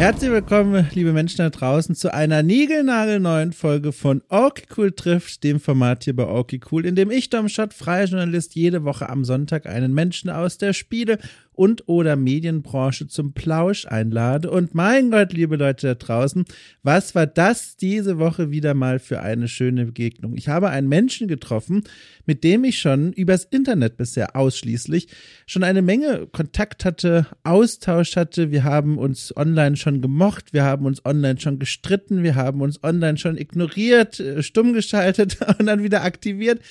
Herzlich willkommen, liebe Menschen da draußen, zu einer niegelnagelneuen Folge von Okay Cool trifft, dem Format hier bei Okay Cool, in dem ich, Dom Schott, freier Journalist, jede Woche am Sonntag einen Menschen aus der Spiele- und oder Medienbranche zum Plausch einlade. Und mein Gott, liebe Leute da draußen, was war das diese Woche wieder mal für eine schöne Begegnung? Ich habe einen Menschen getroffen, mit dem ich schon übers Internet bisher ausschließlich schon eine Menge Kontakt hatte, Austausch hatte. Wir haben uns online schon gemocht, wir haben uns online schon gestritten, wir haben uns online schon ignoriert, äh, stumm geschaltet und dann wieder aktiviert.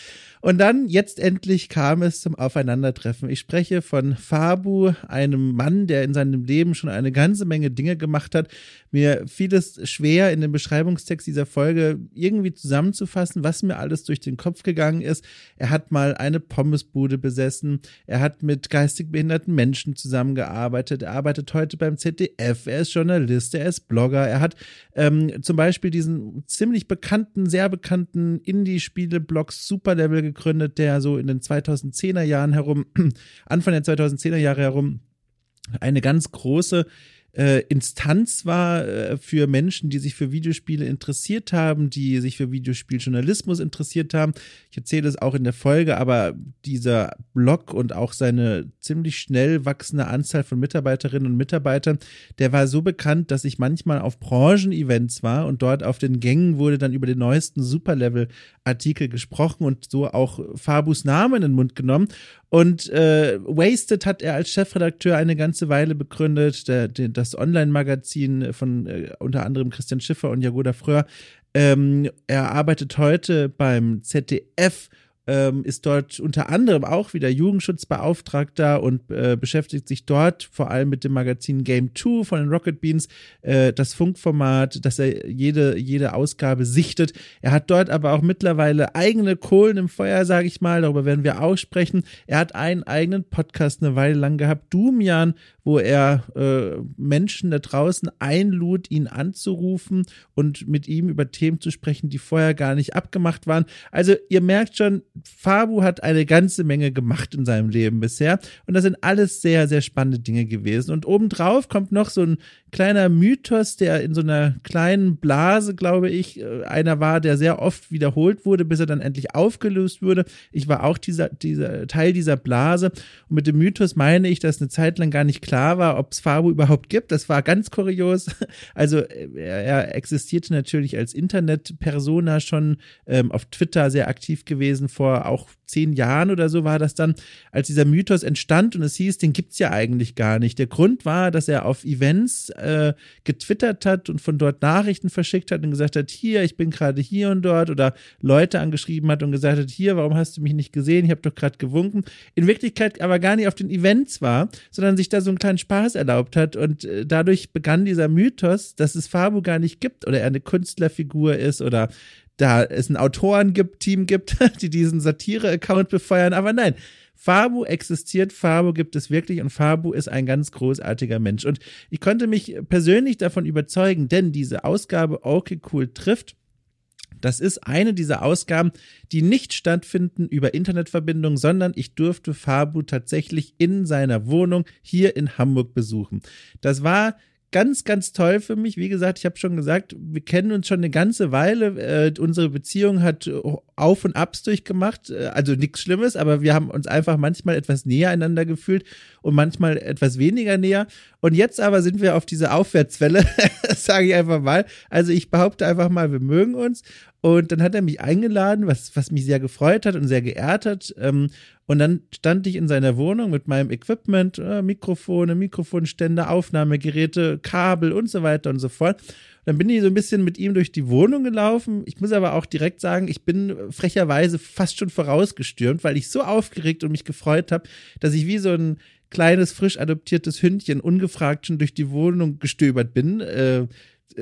Und dann, jetzt endlich kam es zum Aufeinandertreffen. Ich spreche von Fabu, einem Mann, der in seinem Leben schon eine ganze Menge Dinge gemacht hat. Mir fiel es schwer, in dem Beschreibungstext dieser Folge irgendwie zusammenzufassen, was mir alles durch den Kopf gegangen ist. Er hat mal eine Pommesbude besessen. Er hat mit geistig behinderten Menschen zusammengearbeitet. Er arbeitet heute beim ZDF. Er ist Journalist. Er ist Blogger. Er hat ähm, zum Beispiel diesen ziemlich bekannten, sehr bekannten Indie-Spiele-Blog Superlevel gegründet, der so in den 2010er Jahren herum, Anfang der 2010er Jahre herum, eine ganz große äh, Instanz war äh, für Menschen, die sich für Videospiele interessiert haben, die sich für Videospieljournalismus interessiert haben. Ich erzähle es auch in der Folge, aber dieser Blog und auch seine ziemlich schnell wachsende Anzahl von Mitarbeiterinnen und Mitarbeitern, der war so bekannt, dass ich manchmal auf Branchen-Events war und dort auf den Gängen wurde dann über den neuesten Superlevel-Artikel gesprochen und so auch Fabus Name in den Mund genommen. Und äh, Wasted hat er als Chefredakteur eine ganze Weile begründet, der, der, das Online-Magazin von äh, unter anderem Christian Schiffer und Jagoda Fröhr. Ähm, er arbeitet heute beim ZDF ähm, ist dort unter anderem auch wieder Jugendschutzbeauftragter und äh, beschäftigt sich dort vor allem mit dem Magazin Game 2 von den Rocket Beans, äh, das Funkformat, das er jede, jede Ausgabe sichtet. Er hat dort aber auch mittlerweile eigene Kohlen im Feuer, sage ich mal, darüber werden wir auch sprechen. Er hat einen eigenen Podcast eine Weile lang gehabt, Doomjan, wo er äh, Menschen da draußen einlud, ihn anzurufen und mit ihm über Themen zu sprechen, die vorher gar nicht abgemacht waren. Also ihr merkt schon, Fabu hat eine ganze Menge gemacht in seinem Leben bisher und das sind alles sehr, sehr spannende Dinge gewesen. Und obendrauf kommt noch so ein kleiner Mythos, der in so einer kleinen Blase, glaube ich, äh, einer war, der sehr oft wiederholt wurde, bis er dann endlich aufgelöst wurde. Ich war auch dieser, dieser Teil dieser Blase und mit dem Mythos meine ich, dass eine Zeit lang gar nicht klar war, ob es Fabu überhaupt gibt. Das war ganz kurios. Also er, er existierte natürlich als Internet-Persona schon ähm, auf Twitter sehr aktiv gewesen vor auch zehn Jahren oder so war das dann, als dieser Mythos entstand und es hieß, den gibt es ja eigentlich gar nicht. Der Grund war, dass er auf Events äh, getwittert hat und von dort Nachrichten verschickt hat und gesagt hat, hier, ich bin gerade hier und dort oder Leute angeschrieben hat und gesagt hat, hier, warum hast du mich nicht gesehen? Ich habe doch gerade gewunken. In Wirklichkeit aber gar nicht auf den Events war, sondern sich da so einen kleinen Spaß erlaubt hat und äh, dadurch begann dieser Mythos, dass es Fabu gar nicht gibt oder er eine Künstlerfigur ist oder da es ein Autoren gibt, Team gibt, die diesen Satire-Account befeuern. Aber nein, Fabu existiert, Fabu gibt es wirklich und Fabu ist ein ganz großartiger Mensch. Und ich konnte mich persönlich davon überzeugen, denn diese Ausgabe Okay Cool trifft. Das ist eine dieser Ausgaben, die nicht stattfinden über Internetverbindung, sondern ich durfte Fabu tatsächlich in seiner Wohnung hier in Hamburg besuchen. Das war ganz, ganz toll für mich. Wie gesagt, ich habe schon gesagt, wir kennen uns schon eine ganze Weile. Äh, unsere Beziehung hat Auf und Abs durchgemacht. Äh, also nichts Schlimmes, aber wir haben uns einfach manchmal etwas näher einander gefühlt und manchmal etwas weniger näher. Und jetzt aber sind wir auf dieser Aufwärtswelle, sage ich einfach mal. Also ich behaupte einfach mal, wir mögen uns. Und dann hat er mich eingeladen, was, was mich sehr gefreut hat und sehr geehrt hat. Ähm, und dann stand ich in seiner Wohnung mit meinem Equipment, äh, Mikrofone, Mikrofonständer, Aufnahmegeräte, Kabel und so weiter und so fort. Dann bin ich so ein bisschen mit ihm durch die Wohnung gelaufen. Ich muss aber auch direkt sagen, ich bin frecherweise fast schon vorausgestürmt, weil ich so aufgeregt und mich gefreut habe, dass ich wie so ein kleines, frisch adoptiertes Hündchen ungefragt schon durch die Wohnung gestöbert bin. Äh,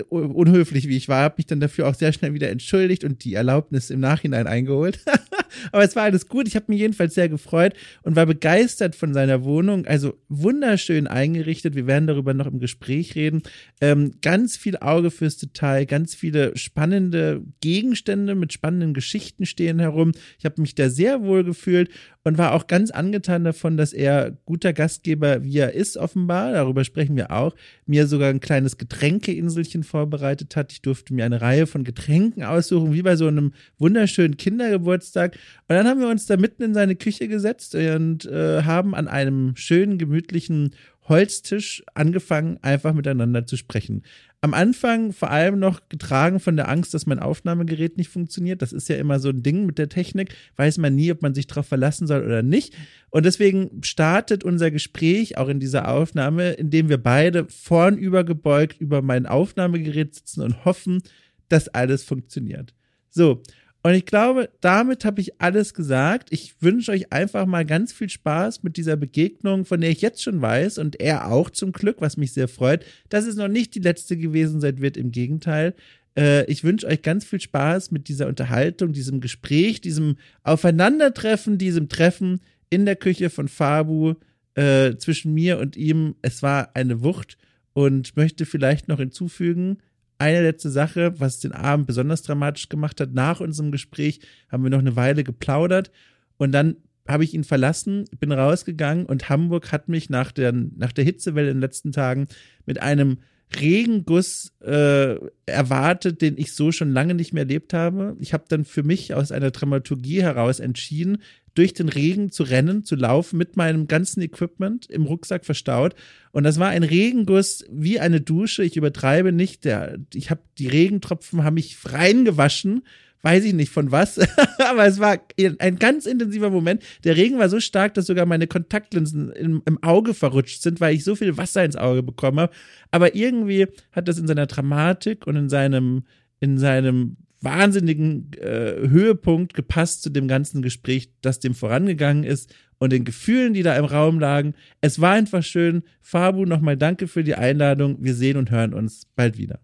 unhöflich wie ich war, habe mich dann dafür auch sehr schnell wieder entschuldigt und die Erlaubnis im Nachhinein eingeholt. Aber es war alles gut. Ich habe mich jedenfalls sehr gefreut und war begeistert von seiner Wohnung. Also wunderschön eingerichtet. Wir werden darüber noch im Gespräch reden. Ähm, ganz viel Auge fürs Detail, ganz viele spannende Gegenstände mit spannenden Geschichten stehen herum. Ich habe mich da sehr wohl gefühlt und war auch ganz angetan davon, dass er guter Gastgeber, wie er ist, offenbar, darüber sprechen wir auch, mir sogar ein kleines Getränkeinselchen vorbereitet hat. Ich durfte mir eine Reihe von Getränken aussuchen, wie bei so einem wunderschönen Kindergeburtstag. Und dann haben wir uns da mitten in seine Küche gesetzt und äh, haben an einem schönen, gemütlichen Holztisch angefangen, einfach miteinander zu sprechen. Am Anfang vor allem noch getragen von der Angst, dass mein Aufnahmegerät nicht funktioniert. Das ist ja immer so ein Ding mit der Technik. Weiß man nie, ob man sich darauf verlassen soll oder nicht. Und deswegen startet unser Gespräch auch in dieser Aufnahme, indem wir beide vornübergebeugt über mein Aufnahmegerät sitzen und hoffen, dass alles funktioniert. So, und ich glaube, damit habe ich alles gesagt. Ich wünsche euch einfach mal ganz viel Spaß mit dieser Begegnung, von der ich jetzt schon weiß und er auch zum Glück, was mich sehr freut. Das ist noch nicht die letzte gewesen seit wird, im Gegenteil. Äh, ich wünsche euch ganz viel Spaß mit dieser Unterhaltung, diesem Gespräch, diesem Aufeinandertreffen, diesem Treffen in der Küche von Fabu äh, zwischen mir und ihm. Es war eine Wucht und möchte vielleicht noch hinzufügen, eine letzte Sache, was den Abend besonders dramatisch gemacht hat. Nach unserem Gespräch haben wir noch eine Weile geplaudert und dann habe ich ihn verlassen, bin rausgegangen und Hamburg hat mich nach der, nach der Hitzewelle in den letzten Tagen mit einem Regenguss äh, erwartet, den ich so schon lange nicht mehr erlebt habe. Ich habe dann für mich aus einer Dramaturgie heraus entschieden, durch den Regen zu rennen, zu laufen mit meinem ganzen Equipment im Rucksack verstaut. Und das war ein Regenguss wie eine Dusche. Ich übertreibe nicht. Der, ich habe die Regentropfen haben mich reingewaschen. Weiß ich nicht von was, aber es war ein ganz intensiver Moment. Der Regen war so stark, dass sogar meine Kontaktlinsen im, im Auge verrutscht sind, weil ich so viel Wasser ins Auge bekommen habe. Aber irgendwie hat das in seiner Dramatik und in seinem, in seinem wahnsinnigen äh, Höhepunkt gepasst zu dem ganzen Gespräch, das dem vorangegangen ist und den Gefühlen, die da im Raum lagen. Es war einfach schön. Fabu, nochmal danke für die Einladung. Wir sehen und hören uns bald wieder.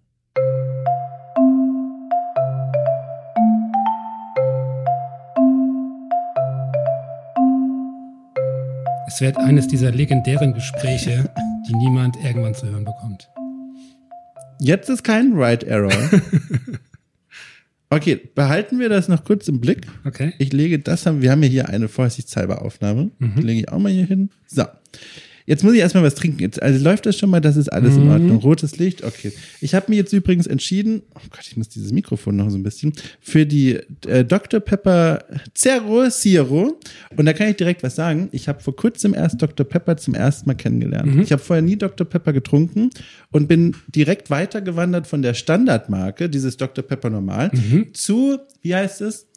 Es wird eines dieser legendären Gespräche, die niemand irgendwann zu hören bekommt. Jetzt ist kein Right Error. Okay, behalten wir das noch kurz im Blick. Okay. Ich lege das, wir haben ja hier eine vorsichtshalber Aufnahme. Mhm. Die lege ich auch mal hier hin. So. Jetzt muss ich erstmal was trinken. Jetzt, also läuft das schon mal, das ist alles mhm. in Ordnung. Rotes Licht, okay. Ich habe mir jetzt übrigens entschieden, oh Gott, ich muss dieses Mikrofon noch so ein bisschen, für die äh, Dr. Pepper Zero Zero. Und da kann ich direkt was sagen. Ich habe vor kurzem erst Dr. Pepper zum ersten Mal kennengelernt. Mhm. Ich habe vorher nie Dr. Pepper getrunken und bin direkt weitergewandert von der Standardmarke, dieses Dr. Pepper normal, mhm. zu, wie heißt es?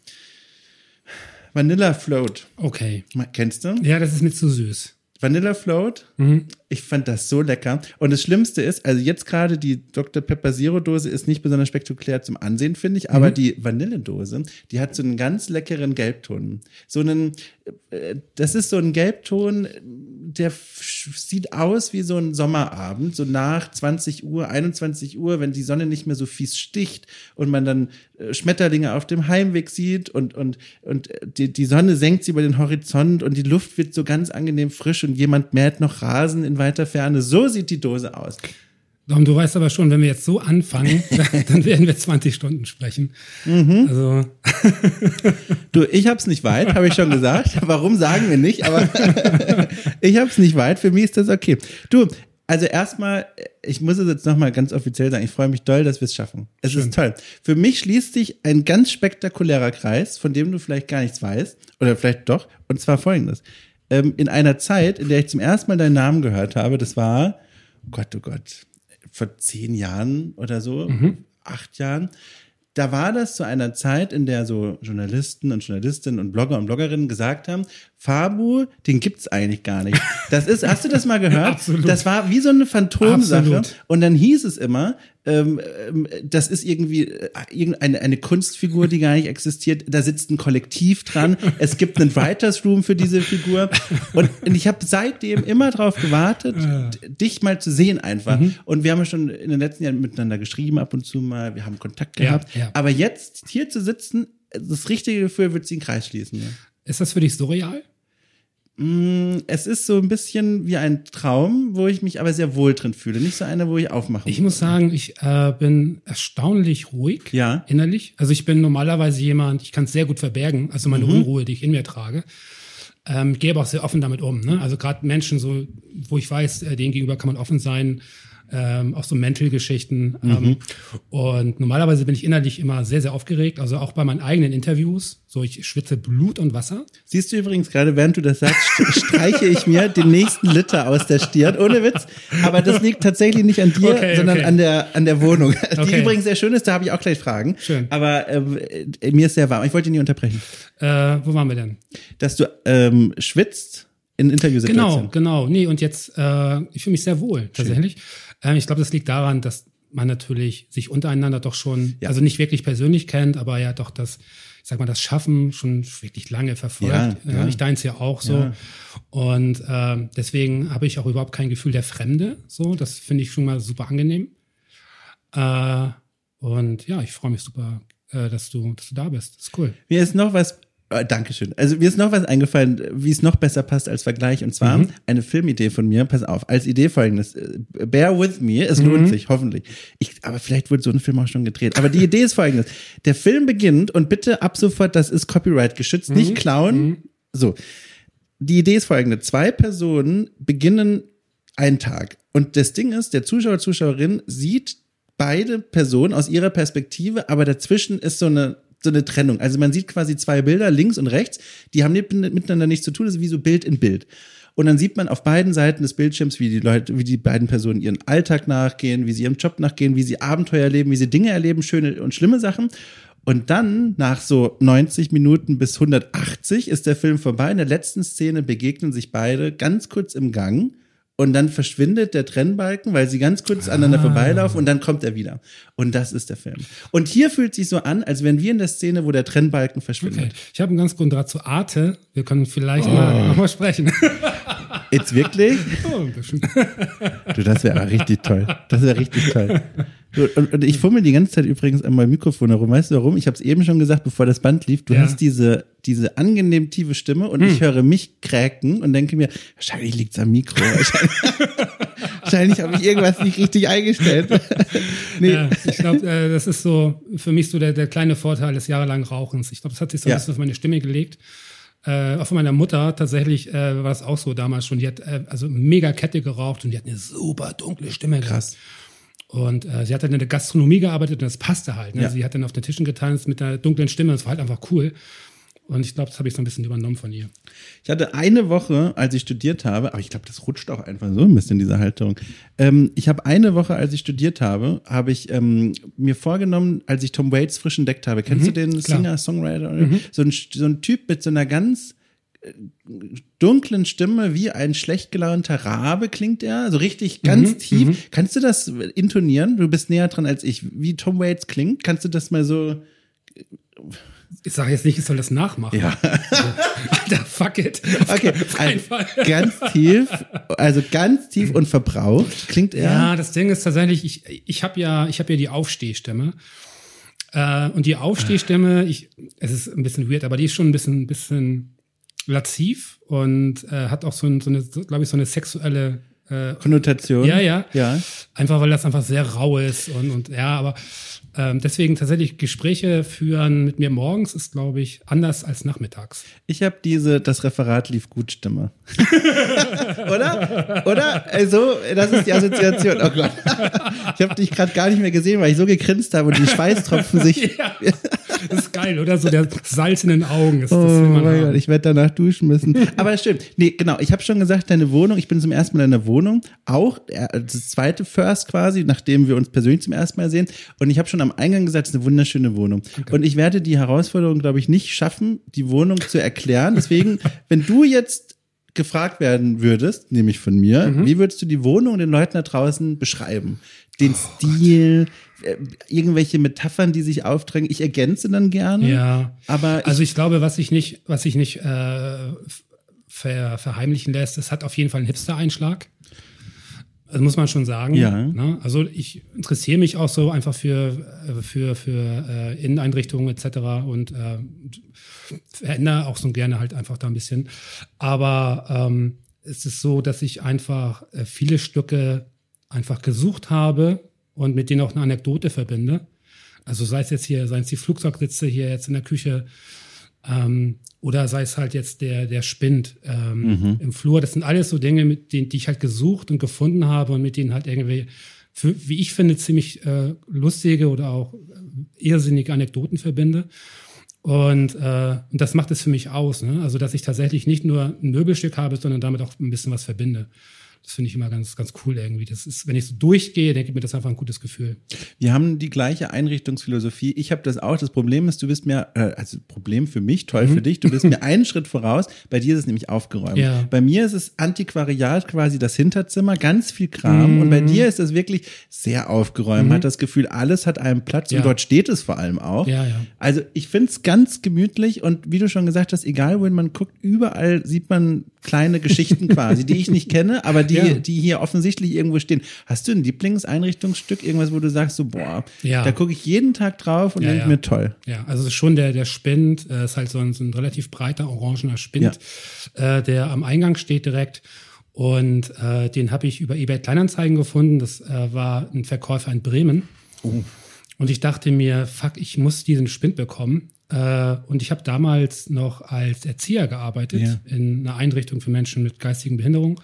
Vanilla Float. Okay. Kennst du? Ja, das ist nicht zu süß. Vanilla Float. Mhm. Ich fand das so lecker. Und das Schlimmste ist, also jetzt gerade die Dr. Pepper Zero Dose ist nicht besonders spektakulär zum Ansehen, finde ich, aber mhm. die Vanilledose, die hat so einen ganz leckeren Gelbton. So einen, äh, das ist so ein Gelbton, der sieht aus wie so ein Sommerabend, so nach 20 Uhr, 21 Uhr, wenn die Sonne nicht mehr so fies sticht und man dann äh, Schmetterlinge auf dem Heimweg sieht und, und, und die, die Sonne senkt sie über den Horizont und die Luft wird so ganz angenehm frisch und jemand mäht noch Rasen in weiter Ferne. So sieht die Dose aus. Dom, du weißt aber schon, wenn wir jetzt so anfangen, dann werden wir 20 Stunden sprechen. Mhm. Also. du, ich hab's nicht weit, habe ich schon gesagt. Warum sagen wir nicht? Aber ich hab's nicht weit. Für mich ist das okay. Du, also erstmal, ich muss es jetzt nochmal ganz offiziell sagen, ich freue mich doll, dass wir es schaffen. Es Schön. ist toll. Für mich schließt sich ein ganz spektakulärer Kreis, von dem du vielleicht gar nichts weißt, oder vielleicht doch, und zwar folgendes ähm, in einer Zeit, in der ich zum ersten Mal deinen Namen gehört habe, das war, oh Gott, oh Gott, vor zehn Jahren oder so, mhm. acht Jahren, da war das zu einer Zeit, in der so Journalisten und Journalistinnen und Blogger und Bloggerinnen gesagt haben, Fabu, den gibt's eigentlich gar nicht. Das ist, hast du das mal gehört? Absolut. Das war wie so eine Phantomsache. Absolut. Und dann hieß es immer, ähm, ähm, das ist irgendwie äh, irgendeine eine Kunstfigur, die gar nicht existiert. Da sitzt ein Kollektiv dran. Es gibt einen Writers Room für diese Figur. Und, ich habe seitdem immer darauf gewartet, dich mal zu sehen einfach. Mhm. Und wir haben ja schon in den letzten Jahren miteinander geschrieben, ab und zu mal. Wir haben Kontakt gehabt. Ja, ja. Aber jetzt hier zu sitzen, das richtige Gefühl wird sie den Kreis schließen. Ja. Ist das für dich so real? Mm, es ist so ein bisschen wie ein Traum, wo ich mich aber sehr wohl drin fühle. Nicht so einer, wo ich aufmache. Ich muss sagen, ich äh, bin erstaunlich ruhig ja. innerlich. Also ich bin normalerweise jemand, ich kann es sehr gut verbergen, also meine mhm. Unruhe, die ich in mir trage. ähm, gehe aber auch sehr offen damit um. Ne? Also gerade Menschen, so, wo ich weiß, äh, denen gegenüber kann man offen sein, ähm, auch so Mental-Geschichten. Ähm, mhm. Und normalerweise bin ich innerlich immer sehr, sehr aufgeregt, also auch bei meinen eigenen Interviews. So, ich schwitze Blut und Wasser. Siehst du übrigens gerade, während du das sagst, streiche ich mir den nächsten Liter aus der Stirn, ohne Witz. Aber das liegt tatsächlich nicht an dir, okay, sondern okay. an der an der Wohnung, die okay. übrigens sehr schön ist. Da habe ich auch gleich Fragen. Schön. Aber äh, mir ist sehr warm. Ich wollte nie unterbrechen. Äh, wo waren wir denn? Dass du ähm, schwitzt in Interviewsituationen. Genau, genau. Nee, und jetzt, äh, ich fühle mich sehr wohl, tatsächlich. Schön. Ähm, ich glaube, das liegt daran, dass man natürlich sich untereinander doch schon, ja. also nicht wirklich persönlich kennt, aber ja doch das, ich sag mal, das Schaffen schon wirklich lange verfolgt. Ja, ja. Äh, ich deins ja auch so. Ja. Und äh, deswegen habe ich auch überhaupt kein Gefühl der Fremde. So, das finde ich schon mal super angenehm. Äh, und ja, ich freue mich super, äh, dass du, dass du da bist. Das ist cool. Mir ist noch was Oh, Dankeschön. Also mir ist noch was eingefallen, wie es noch besser passt als Vergleich. Und zwar mhm. eine Filmidee von mir. Pass auf, als Idee folgendes. Bear with me, es mhm. lohnt sich, hoffentlich. Ich, aber vielleicht wurde so ein Film auch schon gedreht. Aber die Idee ist folgendes. Der Film beginnt und bitte ab sofort, das ist Copyright geschützt, mhm. nicht klauen. Mhm. So. Die Idee ist folgende. Zwei Personen beginnen einen Tag. Und das Ding ist, der Zuschauer, Zuschauerin sieht beide Personen aus ihrer Perspektive, aber dazwischen ist so eine so eine Trennung. Also man sieht quasi zwei Bilder, links und rechts, die haben miteinander nichts zu tun, das ist wie so Bild in Bild. Und dann sieht man auf beiden Seiten des Bildschirms, wie die Leute, wie die beiden Personen ihren Alltag nachgehen, wie sie ihrem Job nachgehen, wie sie Abenteuer erleben, wie sie Dinge erleben, schöne und schlimme Sachen. Und dann, nach so 90 Minuten bis 180, ist der Film vorbei. In der letzten Szene begegnen sich beide ganz kurz im Gang und dann verschwindet der Trennbalken, weil sie ganz kurz ah. aneinander vorbeilaufen und dann kommt er wieder. Und das ist der Film. Und hier fühlt sich so an, als wären wir in der Szene, wo der Trennbalken verschwindet. Okay. Ich habe einen ganz guten Draht zu Arte. Wir können vielleicht oh. mal nochmal sprechen. Jetzt wirklich? Oh, ein bisschen. Du, das wäre richtig toll. Das wäre richtig toll. Und, und ich fummel die ganze Zeit übrigens an meinem Mikrofon herum. Weißt du warum? Ich habe es eben schon gesagt, bevor das Band lief. Du ja. hast diese, diese angenehm tiefe Stimme und hm. ich höre mich kräken und denke mir, wahrscheinlich liegt's am Mikro. Wahrscheinlich, habe ich irgendwas nicht richtig eingestellt. nee. Ja, ich glaube, äh, das ist so für mich so der, der kleine Vorteil des jahrelangen Rauchens. Ich glaube, das hat sich so ein bisschen auf meine Stimme gelegt. Äh, auch von meiner Mutter tatsächlich äh, war das auch so damals schon. Die hat äh, also mega Kette geraucht und die hat eine super dunkle Stimme. Krass. Gehabt. Und äh, sie hat dann in der Gastronomie gearbeitet und das passte halt. Ne? Ja. Sie hat dann auf den Tischen getanzt mit einer dunklen Stimme. Das war halt einfach cool. Und ich glaube, das habe ich so ein bisschen übernommen von ihr. Ich hatte eine Woche, als ich studiert habe, aber ich glaube, das rutscht auch einfach so ein bisschen, diese Halterung. Ähm, ich habe eine Woche, als ich studiert habe, habe ich ähm, mir vorgenommen, als ich Tom Waits frisch entdeckt habe. Kennst mhm, du den klar. Singer, Songwriter? Mhm. So, ein, so ein Typ mit so einer ganz dunklen Stimme wie ein schlecht gelaunter Rabe klingt er, so richtig ganz mhm, tief. Mhm. Kannst du das intonieren? Du bist näher dran als ich. Wie Tom Waits klingt, kannst du das mal so ich sage jetzt nicht, ich soll das nachmachen. Ja. Alter, fuck it. Okay, also ganz tief, also ganz tief und verbraucht klingt er. Ja, das Ding ist tatsächlich, ich, ich habe ja, ich habe ja die Aufstehstimme. Äh, und die Aufstehstimme, ich, es ist ein bisschen weird, aber die ist schon ein bisschen, bisschen lativ und äh, hat auch so, ein, so eine, glaube ich, so eine sexuelle äh, Konnotation. Ja, ja, ja. Einfach weil das einfach sehr rau ist und, und ja, aber ähm, deswegen tatsächlich Gespräche führen mit mir morgens ist, glaube ich, anders als nachmittags. Ich habe diese, das Referat lief gut Stimme. Oder? Oder? Also, das ist die Assoziation. Oh Gott. Ich habe dich gerade gar nicht mehr gesehen, weil ich so gegrinst habe und die Schweißtropfen sich. Ja, das ist geil, oder? So der Salz in den Augen. Ist, oh mein Gott, ich werde danach duschen müssen. Aber stimmt. Nee, genau. Ich habe schon gesagt, deine Wohnung, ich bin zum ersten Mal in der Wohnung. Auch äh, das zweite First quasi, nachdem wir uns persönlich zum ersten Mal sehen. Und ich habe schon am Eingang gesagt, es ist eine wunderschöne Wohnung. Okay. Und ich werde die Herausforderung, glaube ich, nicht schaffen, die Wohnung zu erklären. Deswegen, wenn du jetzt gefragt werden würdest, nämlich von mir, mhm. wie würdest du die Wohnung den Leuten da draußen beschreiben? Den oh, Stil, äh, irgendwelche Metaphern, die sich aufdrängen. Ich ergänze dann gerne. Ja. Aber ich, also ich glaube, was ich nicht, was ich nicht äh, ver, verheimlichen lässt, es hat auf jeden Fall einen Hipster-Einschlag. Das muss man schon sagen. Ja. Ne? Also ich interessiere mich auch so einfach für, äh, für, für äh, Inneneinrichtungen etc. und äh, verändere auch so gerne halt einfach da ein bisschen. Aber ähm, es ist so, dass ich einfach äh, viele Stücke einfach gesucht habe und mit denen auch eine Anekdote verbinde. Also sei es jetzt hier, seien es die Flugzeugsitze hier jetzt in der Küche ähm, oder sei es halt jetzt der, der Spind ähm, mhm. im Flur. Das sind alles so Dinge, mit denen, die ich halt gesucht und gefunden habe und mit denen halt irgendwie, für, wie ich finde, ziemlich äh, lustige oder auch äh, irrsinnige Anekdoten verbinde. Und, äh, und das macht es für mich aus. Ne? Also, dass ich tatsächlich nicht nur ein Möbelstück habe, sondern damit auch ein bisschen was verbinde. Das finde ich immer ganz, ganz cool irgendwie. Das ist, wenn ich so durchgehe, denke ich mir, das ist einfach ein gutes Gefühl. Wir haben die gleiche Einrichtungsphilosophie. Ich habe das auch. Das Problem ist, du bist mir, äh, also Problem für mich, toll mhm. für dich, du bist mir einen Schritt voraus. Bei dir ist es nämlich aufgeräumt. Ja. Bei mir ist es Antiquariat quasi das Hinterzimmer, ganz viel Kram. Mhm. Und bei dir ist es wirklich sehr aufgeräumt. Man mhm. hat das Gefühl, alles hat einen Platz ja. und dort steht es vor allem auch. Ja, ja. Also ich finde es ganz gemütlich und wie du schon gesagt hast, egal wohin man guckt, überall sieht man kleine Geschichten quasi, die ich nicht kenne, aber die, ja. die hier offensichtlich irgendwo stehen. Hast du ein Lieblingseinrichtungsstück, irgendwas, wo du sagst, so, boah, ja. da gucke ich jeden Tag drauf und ja, denke mir toll. Ja, also schon der, der Spind, äh, ist halt so ein, so ein relativ breiter orangener Spind, äh, der am Eingang steht direkt. Und äh, den habe ich über eBay Kleinanzeigen gefunden. Das äh, war ein Verkäufer in Bremen. Oh. Und ich dachte mir, fuck, ich muss diesen Spind bekommen. Äh, und ich habe damals noch als Erzieher gearbeitet ja. in einer Einrichtung für Menschen mit geistigen Behinderungen.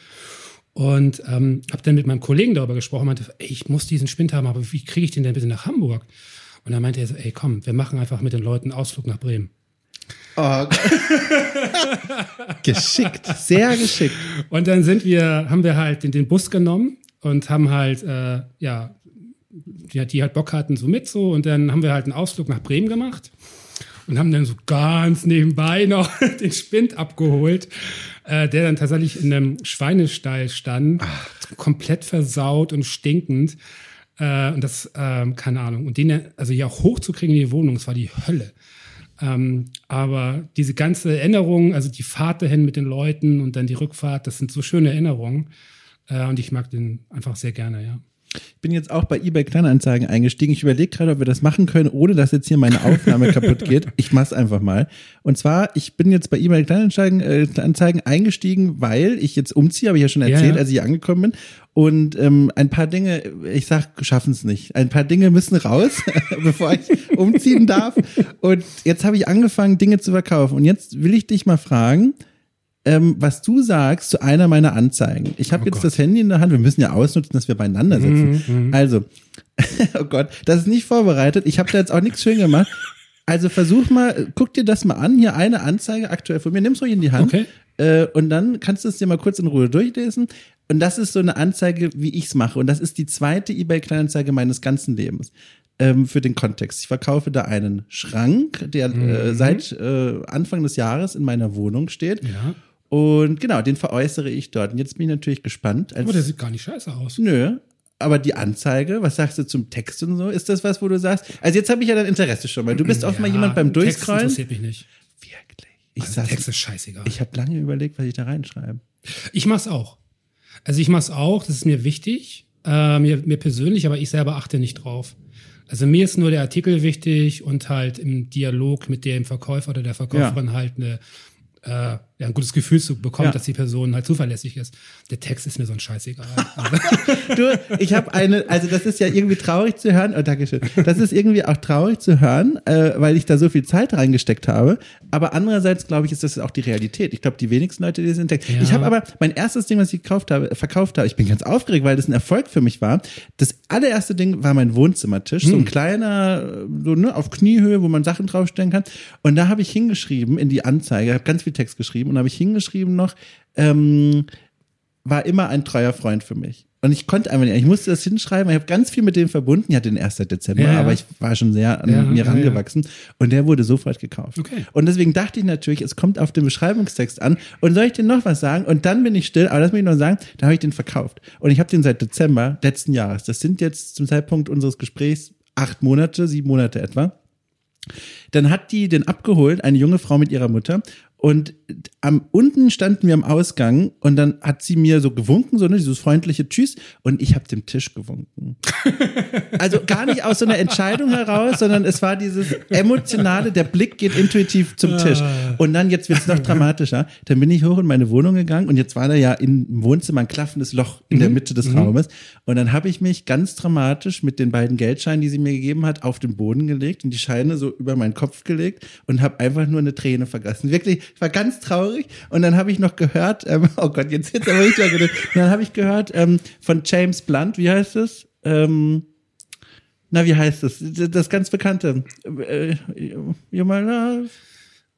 Und ähm, habe dann mit meinem Kollegen darüber gesprochen, meinte, ey, ich muss diesen Spind haben, aber wie kriege ich den denn bitte nach Hamburg? Und dann meinte er so, ey, komm, wir machen einfach mit den Leuten einen Ausflug nach Bremen. Oh. geschickt, sehr geschickt. Und dann sind wir, haben wir halt den, den Bus genommen und haben halt, äh, ja, die, die halt Bock hatten, so mit so. Und dann haben wir halt einen Ausflug nach Bremen gemacht und haben dann so ganz nebenbei noch den Spind abgeholt, äh, der dann tatsächlich in einem Schweinestall stand, Ach. komplett versaut und stinkend. Äh, und das, äh, keine Ahnung. Und den, also hier auch hochzukriegen in die Wohnung, das war die Hölle. Ähm, aber diese ganze Erinnerung, also die Fahrt dahin mit den Leuten und dann die Rückfahrt, das sind so schöne Erinnerungen. Äh, und ich mag den einfach sehr gerne, ja. Ich bin jetzt auch bei eBay Kleinanzeigen eingestiegen. Ich überlege gerade, ob wir das machen können, ohne dass jetzt hier meine Aufnahme kaputt geht. Ich mach's einfach mal. Und zwar, ich bin jetzt bei eBay Kleinanzeigen äh, Anzeigen eingestiegen, weil ich jetzt umziehe, habe ich ja schon erzählt, ja, ja. als ich hier angekommen bin. Und ähm, ein paar Dinge, ich sag, schaffen es nicht. Ein paar Dinge müssen raus, bevor ich umziehen darf. Und jetzt habe ich angefangen, Dinge zu verkaufen. Und jetzt will ich dich mal fragen, ähm, was du sagst zu einer meiner Anzeigen. Ich habe oh jetzt Gott. das Handy in der Hand. Wir müssen ja ausnutzen, dass wir beieinander sitzen. Mhm, mhm. also, oh Gott, das ist nicht vorbereitet. Ich habe da jetzt auch nichts schön gemacht. Also versuch mal, guck dir das mal an. Hier eine Anzeige aktuell von mir. Nimm's ruhig in die Hand. Okay. Äh, und dann kannst du es dir mal kurz in Ruhe durchlesen. Und das ist so eine Anzeige, wie ich's mache. Und das ist die zweite eBay-Kleinanzeige meines ganzen Lebens ähm, für den Kontext. Ich verkaufe da einen Schrank, der äh, mhm. äh, seit äh, Anfang des Jahres in meiner Wohnung steht. Ja. Und genau, den veräußere ich dort. Und jetzt bin ich natürlich gespannt. Aber der sieht gar nicht scheiße aus. Nö. Aber die Anzeige, was sagst du zum Text und so? Ist das was, wo du sagst? Also jetzt habe ich ja dein Interesse schon, weil du bist oft ja, mal jemand beim Durchscrollen. Text interessiert mich nicht. Wirklich. Ich also, Text ist scheißegal. Ich habe lange überlegt, was ich da reinschreibe. Ich mach's auch. Also ich mach's auch, das ist mir wichtig, äh, mir, mir persönlich, aber ich selber achte nicht drauf. Also mir ist nur der Artikel wichtig und halt im Dialog mit dem Verkäufer oder der Verkäuferin ja. halt eine äh, ja, ein gutes Gefühl zu bekommen, ja. dass die Person halt zuverlässig ist. Der Text ist mir so ein Scheißegal. du, ich habe eine, also das ist ja irgendwie traurig zu hören, oh, Dankeschön. Das ist irgendwie auch traurig zu hören, äh, weil ich da so viel Zeit reingesteckt habe. Aber andererseits, glaube ich, ist das auch die Realität. Ich glaube, die wenigsten Leute lesen den Text. Ja. Ich habe aber mein erstes Ding, was ich gekauft habe, verkauft habe, ich bin ganz aufgeregt, weil das ein Erfolg für mich war. Das allererste Ding war mein Wohnzimmertisch, hm. so ein hm. kleiner, so ne, auf Kniehöhe, wo man Sachen draufstellen kann. Und da habe ich hingeschrieben in die Anzeige, habe ganz viel Text geschrieben und habe ich hingeschrieben noch, ähm, war immer ein treuer Freund für mich. Und ich konnte einfach nicht, ich musste das hinschreiben, ich habe ganz viel mit dem verbunden, ich hatte den 1. Dezember, ja, ja. aber ich war schon sehr an ja, mir rangewachsen und der wurde sofort gekauft. Okay. Und deswegen dachte ich natürlich, es kommt auf den Beschreibungstext an und soll ich dir noch was sagen? Und dann bin ich still, aber das muss ich noch sagen, da habe ich den verkauft. Und ich habe den seit Dezember letzten Jahres, das sind jetzt zum Zeitpunkt unseres Gesprächs acht Monate, sieben Monate etwa. Dann hat die den abgeholt, eine junge Frau mit ihrer Mutter. Und am unten standen wir am Ausgang und dann hat sie mir so gewunken, so ne, dieses freundliche Tschüss und ich habe dem Tisch gewunken. also gar nicht aus so einer Entscheidung heraus, sondern es war dieses emotionale, der Blick geht intuitiv zum Tisch. Ah. Und dann jetzt wird's noch dramatischer. Dann bin ich hoch in meine Wohnung gegangen und jetzt war da ja im Wohnzimmer ein klaffendes Loch in mhm. der Mitte des mhm. Raumes und dann habe ich mich ganz dramatisch mit den beiden Geldscheinen, die sie mir gegeben hat, auf den Boden gelegt und die Scheine so über meinen Kopf gelegt und habe einfach nur eine Träne vergessen. Wirklich ich war ganz traurig und dann habe ich noch gehört, ähm, oh Gott, jetzt jetzt aber richtig und dann habe ich gehört ähm, von James Blunt, wie heißt es? Ähm, na, wie heißt es? Das, das ganz bekannte. Äh, you my love.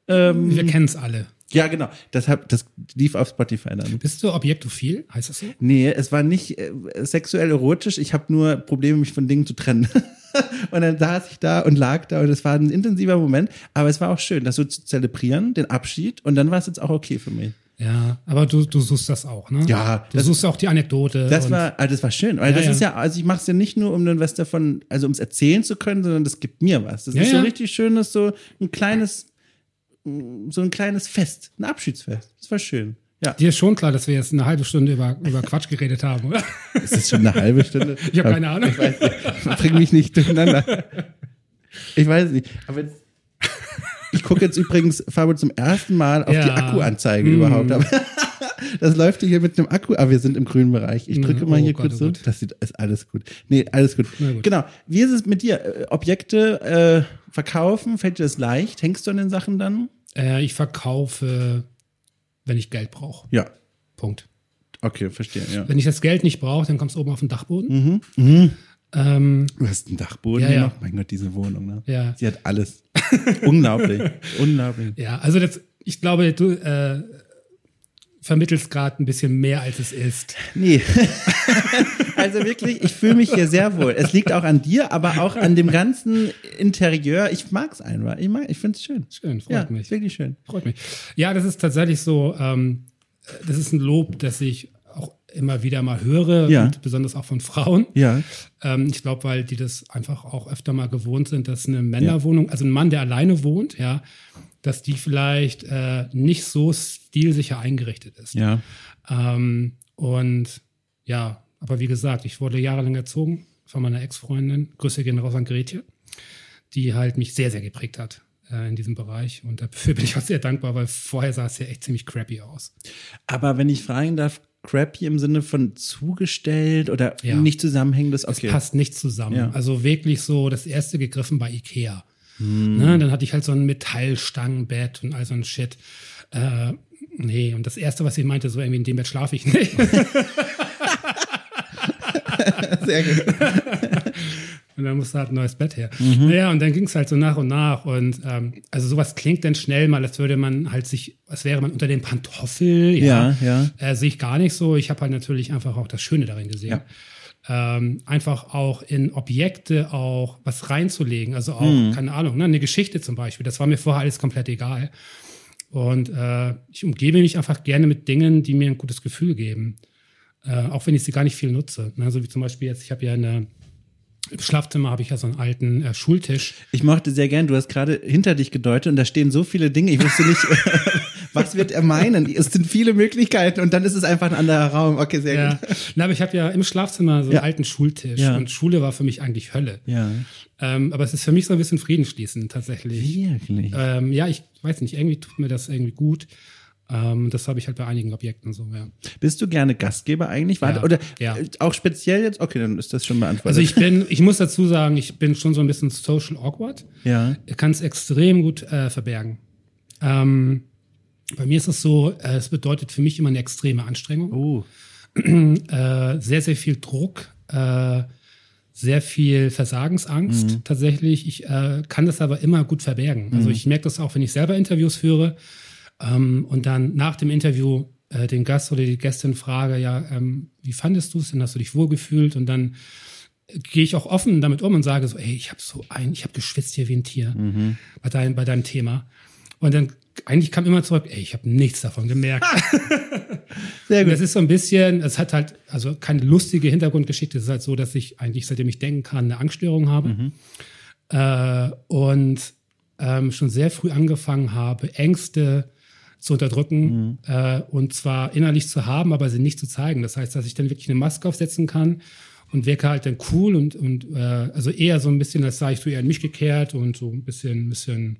Ähm, Wir kennen es alle. Ja, genau. Das, hab, das lief auf Spotify dann. Bist du objektophil? Heißt das so? Nee, es war nicht äh, sexuell erotisch. Ich habe nur Probleme, mich von Dingen zu trennen. und dann saß ich da und lag da und es war ein intensiver Moment. Aber es war auch schön, das so zu zelebrieren, den Abschied. Und dann war es jetzt auch okay für mich. Ja, aber du, du suchst das auch, ne? Ja. Du das, suchst auch die Anekdote. Das war, also das war schön, weil ja, das ja. ist ja, also ich mache es ja nicht nur, um dann was davon, also um es erzählen zu können, sondern das gibt mir was. Das ja, ist so richtig schönes, so ein kleines, so ein kleines Fest, ein Abschiedsfest. Das war schön. Ja. Dir ist schon klar, dass wir jetzt eine halbe Stunde über, über Quatsch geredet haben, oder? Ist das schon eine halbe Stunde? ich habe keine Ahnung. Ich weiß nicht. Bring mich nicht durcheinander. Ich weiß nicht. Aber jetzt, ich gucke jetzt übrigens, Fabio, zum ersten Mal auf ja. die Akkuanzeige mm. überhaupt. Aber das läuft hier mit einem Akku, aber wir sind im grünen Bereich. Ich drücke mm, mal hier oh kurz Gott, so. Das sieht, ist alles gut. Nee, alles gut. gut. Genau. Wie ist es mit dir? Äh, Objekte äh, verkaufen, fällt dir das leicht? Hängst du an den Sachen dann? Äh, ich verkaufe, wenn ich Geld brauche. Ja. Punkt. Okay, verstehe, ja. Wenn ich das Geld nicht brauche, dann kommst du oben auf den Dachboden. Mhm. Mhm. Ähm, du hast einen Dachboden ja, ja. Mein Gott, diese Wohnung, ne? Ja. Sie hat alles. Unglaublich. Unglaublich. Ja, also das, ich glaube, du äh, vermittelst gerade ein bisschen mehr, als es ist. Nee. also wirklich, ich fühle mich hier sehr wohl. Es liegt auch an dir, aber auch an dem ganzen Interieur. Ich mag es einfach. Ich, mag, ich finde es schön. Schön, freut ja, mich. Wirklich schön. Freut mich. Ja, das ist tatsächlich so, ähm, das ist ein Lob, das ich immer wieder mal höre, ja. und besonders auch von Frauen. Ja. Ähm, ich glaube, weil die das einfach auch öfter mal gewohnt sind, dass eine Männerwohnung, ja. also ein Mann, der alleine wohnt, ja, dass die vielleicht äh, nicht so stilsicher eingerichtet ist. Ja. Ähm, und ja, aber wie gesagt, ich wurde jahrelang erzogen von meiner Ex-Freundin, Grüße gehen raus an Gretje, die halt mich sehr, sehr geprägt hat äh, in diesem Bereich. Und dafür bin ich auch sehr dankbar, weil vorher sah es ja echt ziemlich crappy aus. Aber wenn ich fragen darf, crappy im Sinne von zugestellt oder ja. nicht zusammenhängendes? Okay. Es passt nicht zusammen. Ja. Also wirklich so das erste gegriffen bei Ikea. Hm. Ne, dann hatte ich halt so ein Metallstangenbett und all so ein Shit. Äh, nee, und das erste, was ich meinte, so irgendwie in dem Bett schlafe ich nicht. Sehr gut. Und dann musste halt ein neues Bett her. Mhm. Naja, und dann ging es halt so nach und nach. Und ähm, also sowas klingt dann schnell mal, als würde man halt sich, als wäre man unter dem Pantoffel. Ja, ja. ja. Äh, sehe ich gar nicht so. Ich habe halt natürlich einfach auch das Schöne darin gesehen. Ja. Ähm, einfach auch in Objekte auch was reinzulegen. Also auch, mhm. keine Ahnung, ne, eine Geschichte zum Beispiel. Das war mir vorher alles komplett egal. Und äh, ich umgebe mich einfach gerne mit Dingen, die mir ein gutes Gefühl geben. Äh, auch wenn ich sie gar nicht viel nutze. Ne? So wie zum Beispiel jetzt, ich habe ja eine im Schlafzimmer habe ich ja so einen alten äh, Schultisch. Ich mochte sehr gern, du hast gerade hinter dich gedeutet und da stehen so viele Dinge. Ich wusste nicht, was wird er meinen? Es sind viele Möglichkeiten und dann ist es einfach ein anderer Raum. Okay, sehr ja. gut. Na, aber ich habe ja im Schlafzimmer so einen ja. alten Schultisch ja. und Schule war für mich eigentlich Hölle. Ja. Ähm, aber es ist für mich so ein bisschen Frieden tatsächlich. Wirklich? Ähm, ja, ich weiß nicht, irgendwie tut mir das irgendwie gut. Ähm, das habe ich halt bei einigen Objekten so, ja. Bist du gerne Gastgeber eigentlich? Ja, oder ja. auch speziell jetzt? Okay, dann ist das schon beantwortet. Also ich bin, ich muss dazu sagen, ich bin schon so ein bisschen social awkward. Ja. Ich kann es extrem gut äh, verbergen. Ähm, bei mir ist es so, äh, es bedeutet für mich immer eine extreme Anstrengung. Oh. äh, sehr, sehr viel Druck, äh, sehr viel Versagensangst mhm. tatsächlich. Ich äh, kann das aber immer gut verbergen. Also mhm. ich merke das auch, wenn ich selber Interviews führe ähm, und dann nach dem Interview äh, den Gast oder die Gästin frage, ja, ähm, wie fandest du es denn? Hast du dich wohlgefühlt? Und dann gehe ich auch offen damit um und sage so, ey, ich habe so ein, ich habe geschwitzt hier wie ein Tier mhm. bei, dein, bei deinem Thema. Und dann eigentlich kam immer zurück, ey, ich habe nichts davon gemerkt. Sehr gut. Das ist so ein bisschen, es hat halt, also keine lustige Hintergrundgeschichte, es ist halt so, dass ich eigentlich, seitdem ich denken kann, eine Angststörung habe. Mhm. Äh, und ähm, schon sehr früh angefangen habe, Ängste zu unterdrücken mhm. äh, und zwar innerlich zu haben, aber sie nicht zu zeigen. Das heißt, dass ich dann wirklich eine Maske aufsetzen kann und wirke halt dann cool und, und äh, also eher so ein bisschen, als sei ich so eher in mich gekehrt und so ein bisschen, ein bisschen,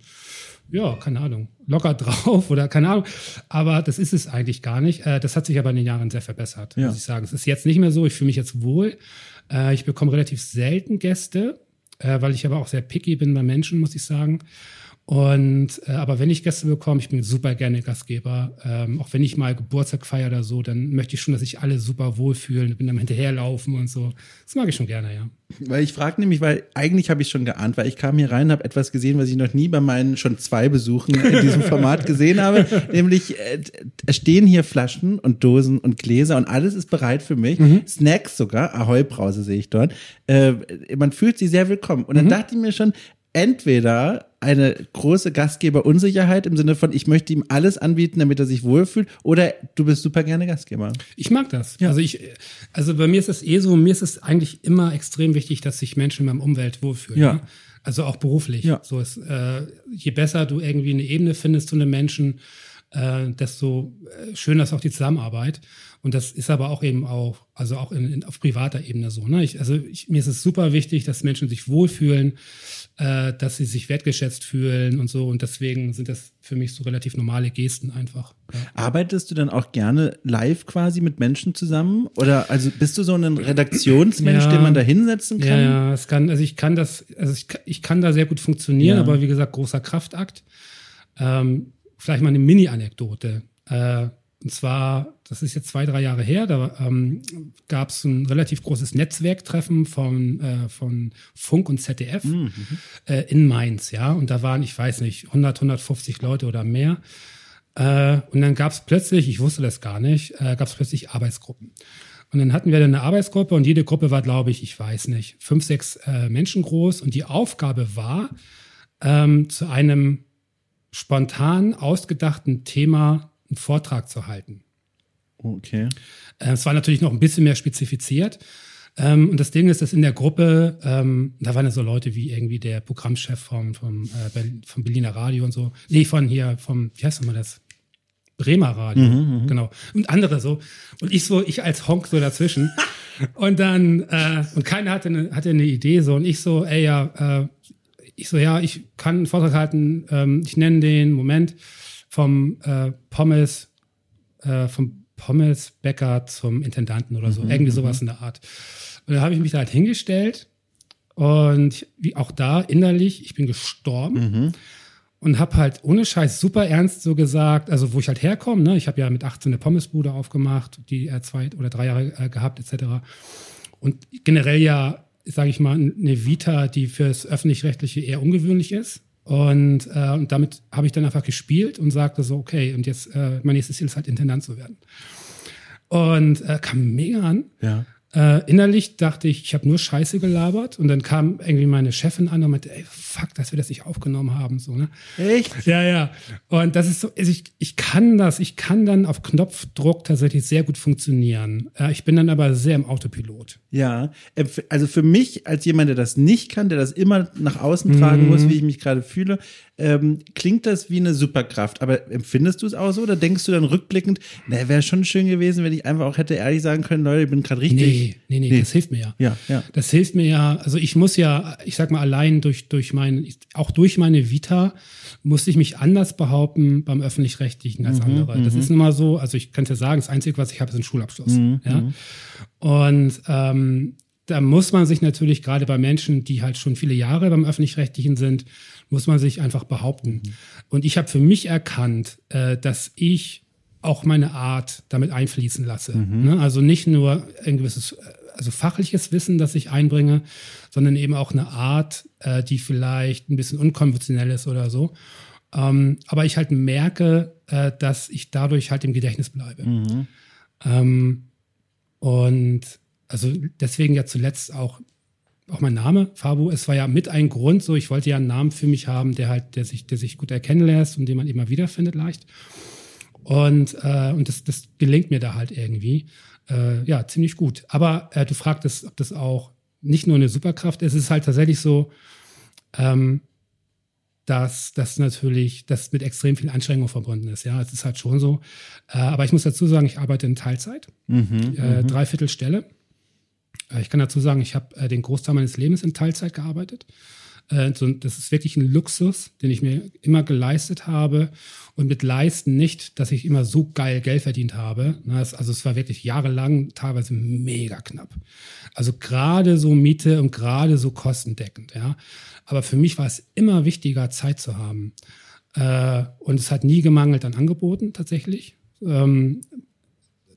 ja, keine Ahnung, locker drauf oder keine Ahnung. Aber das ist es eigentlich gar nicht. Äh, das hat sich aber in den Jahren sehr verbessert, ja. muss ich sagen. Es ist jetzt nicht mehr so, ich fühle mich jetzt wohl. Äh, ich bekomme relativ selten Gäste, äh, weil ich aber auch sehr picky bin bei Menschen, muss ich sagen. Und äh, aber wenn ich Gäste bekomme, ich bin super gerne Gastgeber. Ähm, auch wenn ich mal Geburtstag feiere oder so, dann möchte ich schon, dass sich alle super wohlfühlen, bin dann hinterherlaufen und so. Das mag ich schon gerne, ja. Weil ich frage nämlich, weil eigentlich habe ich schon geahnt, weil ich kam hier rein, habe etwas gesehen, was ich noch nie bei meinen schon zwei Besuchen in diesem Format gesehen habe. nämlich äh, es stehen hier Flaschen und Dosen und Gläser und alles ist bereit für mich. Mhm. Snacks sogar, Ahoi Brause sehe ich dort. Äh, man fühlt sich sehr willkommen. Und dann mhm. dachte ich mir schon, entweder eine große Gastgeberunsicherheit im Sinne von, ich möchte ihm alles anbieten, damit er sich wohlfühlt, oder du bist super gerne Gastgeber. Ich mag das. Ja. Also ich, also bei mir ist es eh so, mir ist es eigentlich immer extrem wichtig, dass sich Menschen in meinem Umwelt wohlfühlen. Ja. Ne? Also auch beruflich. Ja. So ist, äh, je besser du irgendwie eine Ebene findest zu einem Menschen, äh, desto äh, schöner ist auch die Zusammenarbeit. Und das ist aber auch eben auch, also auch in, in, auf privater Ebene so. Ne? Ich, also ich, mir ist es super wichtig, dass Menschen sich wohlfühlen, äh, dass sie sich wertgeschätzt fühlen und so. Und deswegen sind das für mich so relativ normale Gesten einfach. Ja. Arbeitest du dann auch gerne live quasi mit Menschen zusammen? Oder also bist du so ein Redaktionsmensch, ja, den man da hinsetzen kann? Ja, es kann, also ich kann das, also ich, ich kann da sehr gut funktionieren, ja. aber wie gesagt, großer Kraftakt. Ähm, vielleicht mal eine Mini-Anekdote. Äh, und zwar, das ist jetzt zwei, drei Jahre her, da ähm, gab es ein relativ großes Netzwerktreffen von, äh, von Funk und ZDF mhm. äh, in Mainz, ja. Und da waren, ich weiß nicht, 100, 150 Leute oder mehr. Äh, und dann gab es plötzlich, ich wusste das gar nicht, äh, gab es plötzlich Arbeitsgruppen. Und dann hatten wir dann eine Arbeitsgruppe und jede Gruppe war, glaube ich, ich weiß nicht, fünf, sechs äh, Menschen groß. Und die Aufgabe war, ähm, zu einem spontan ausgedachten Thema einen Vortrag zu halten. Okay. Äh, es war natürlich noch ein bisschen mehr spezifiziert. Ähm, und das Ding ist, dass in der Gruppe, ähm, da waren ja so Leute wie irgendwie der Programmchef vom, vom, äh, vom Berliner Radio und so. Nee, von hier, vom, wie heißt nochmal das? Bremer Radio, mhm, mhm, genau. Und andere so. Und ich so, ich als Honk so dazwischen. und dann, äh, und keiner hatte eine, hatte eine Idee so. Und ich so, ey, ja, äh, ich so, ja, ich kann einen Vortrag halten, ähm, ich nenne den, Moment, vom äh, Pommes, äh, vom Pommesbäcker zum Intendanten oder so. Mhm, Irgendwie sowas mhm. in der Art. Und da habe ich mich da halt hingestellt und wie auch da innerlich, ich bin gestorben. Mhm. Und habe halt ohne Scheiß super ernst so gesagt, also wo ich halt herkomme, ne? ich habe ja mit 18 eine Pommesbude aufgemacht, die er zwei oder drei Jahre äh, gehabt etc. Und generell ja, sage ich mal, eine Vita, die fürs öffentlich-rechtliche eher ungewöhnlich ist. Und, äh, und damit habe ich dann einfach gespielt und sagte so, okay, und jetzt, äh, mein nächstes Ziel ist halt Intendant zu werden. Und äh, kam mega an. Ja. Äh, innerlich dachte ich, ich habe nur Scheiße gelabert und dann kam irgendwie meine Chefin an und meinte, ey, fuck, dass wir das nicht aufgenommen haben, so, ne? Echt? Ja, ja. Und das ist so, also ich, ich kann das, ich kann dann auf Knopfdruck tatsächlich sehr gut funktionieren. Äh, ich bin dann aber sehr im Autopilot. Ja, äh, also für mich als jemand, der das nicht kann, der das immer nach außen tragen mhm. muss, wie ich mich gerade fühle, ähm, klingt das wie eine Superkraft. Aber empfindest du es auch so oder denkst du dann rückblickend, na, wäre schon schön gewesen, wenn ich einfach auch hätte ehrlich sagen können, Leute, ich bin gerade richtig. Nee, nee, nee, nee, das hilft mir ja. Ja, ja. Das hilft mir ja. Also ich muss ja, ich sag mal, allein durch, durch mein, auch durch meine Vita musste ich mich anders behaupten beim Öffentlich-Rechtlichen als mhm, andere. Das mhm. ist nun mal so, also ich kann es ja sagen, das Einzige, was ich habe, ist ein Schulabschluss. Mhm, ja. Mhm. Und ähm, da muss man sich natürlich gerade bei Menschen, die halt schon viele Jahre beim öffentlich-rechtlichen sind, muss man sich einfach behaupten. Mhm. Und ich habe für mich erkannt, äh, dass ich auch meine Art damit einfließen lasse. Mhm. Ne? Also nicht nur ein gewisses, äh, also fachliches Wissen, das ich einbringe, sondern eben auch eine Art, äh, die vielleicht ein bisschen unkonventionell ist oder so. Ähm, aber ich halt merke, äh, dass ich dadurch halt im Gedächtnis bleibe. Mhm. Ähm, und also deswegen ja zuletzt auch auch mein Name, Fabu, es war ja mit ein Grund, so ich wollte ja einen Namen für mich haben, der halt, der sich, der sich gut erkennen lässt und den man immer wiederfindet leicht. Und, äh, und das, das gelingt mir da halt irgendwie. Äh, ja, ziemlich gut. Aber äh, du fragtest, ob das auch nicht nur eine Superkraft ist, es ist halt tatsächlich so, ähm, dass das natürlich, das mit extrem viel Anstrengung verbunden ist. Ja, es ist halt schon so. Äh, aber ich muss dazu sagen, ich arbeite in Teilzeit, mhm, äh, mhm. Dreiviertelstelle. Äh, ich kann dazu sagen, ich habe äh, den Großteil meines Lebens in Teilzeit gearbeitet. Äh, das ist wirklich ein Luxus, den ich mir immer geleistet habe. Und mit leisten nicht, dass ich immer so geil Geld verdient habe. Also es war wirklich jahrelang teilweise mega knapp. Also gerade so Miete und gerade so kostendeckend, ja. Aber für mich war es immer wichtiger, Zeit zu haben. Äh, und es hat nie gemangelt an Angeboten tatsächlich.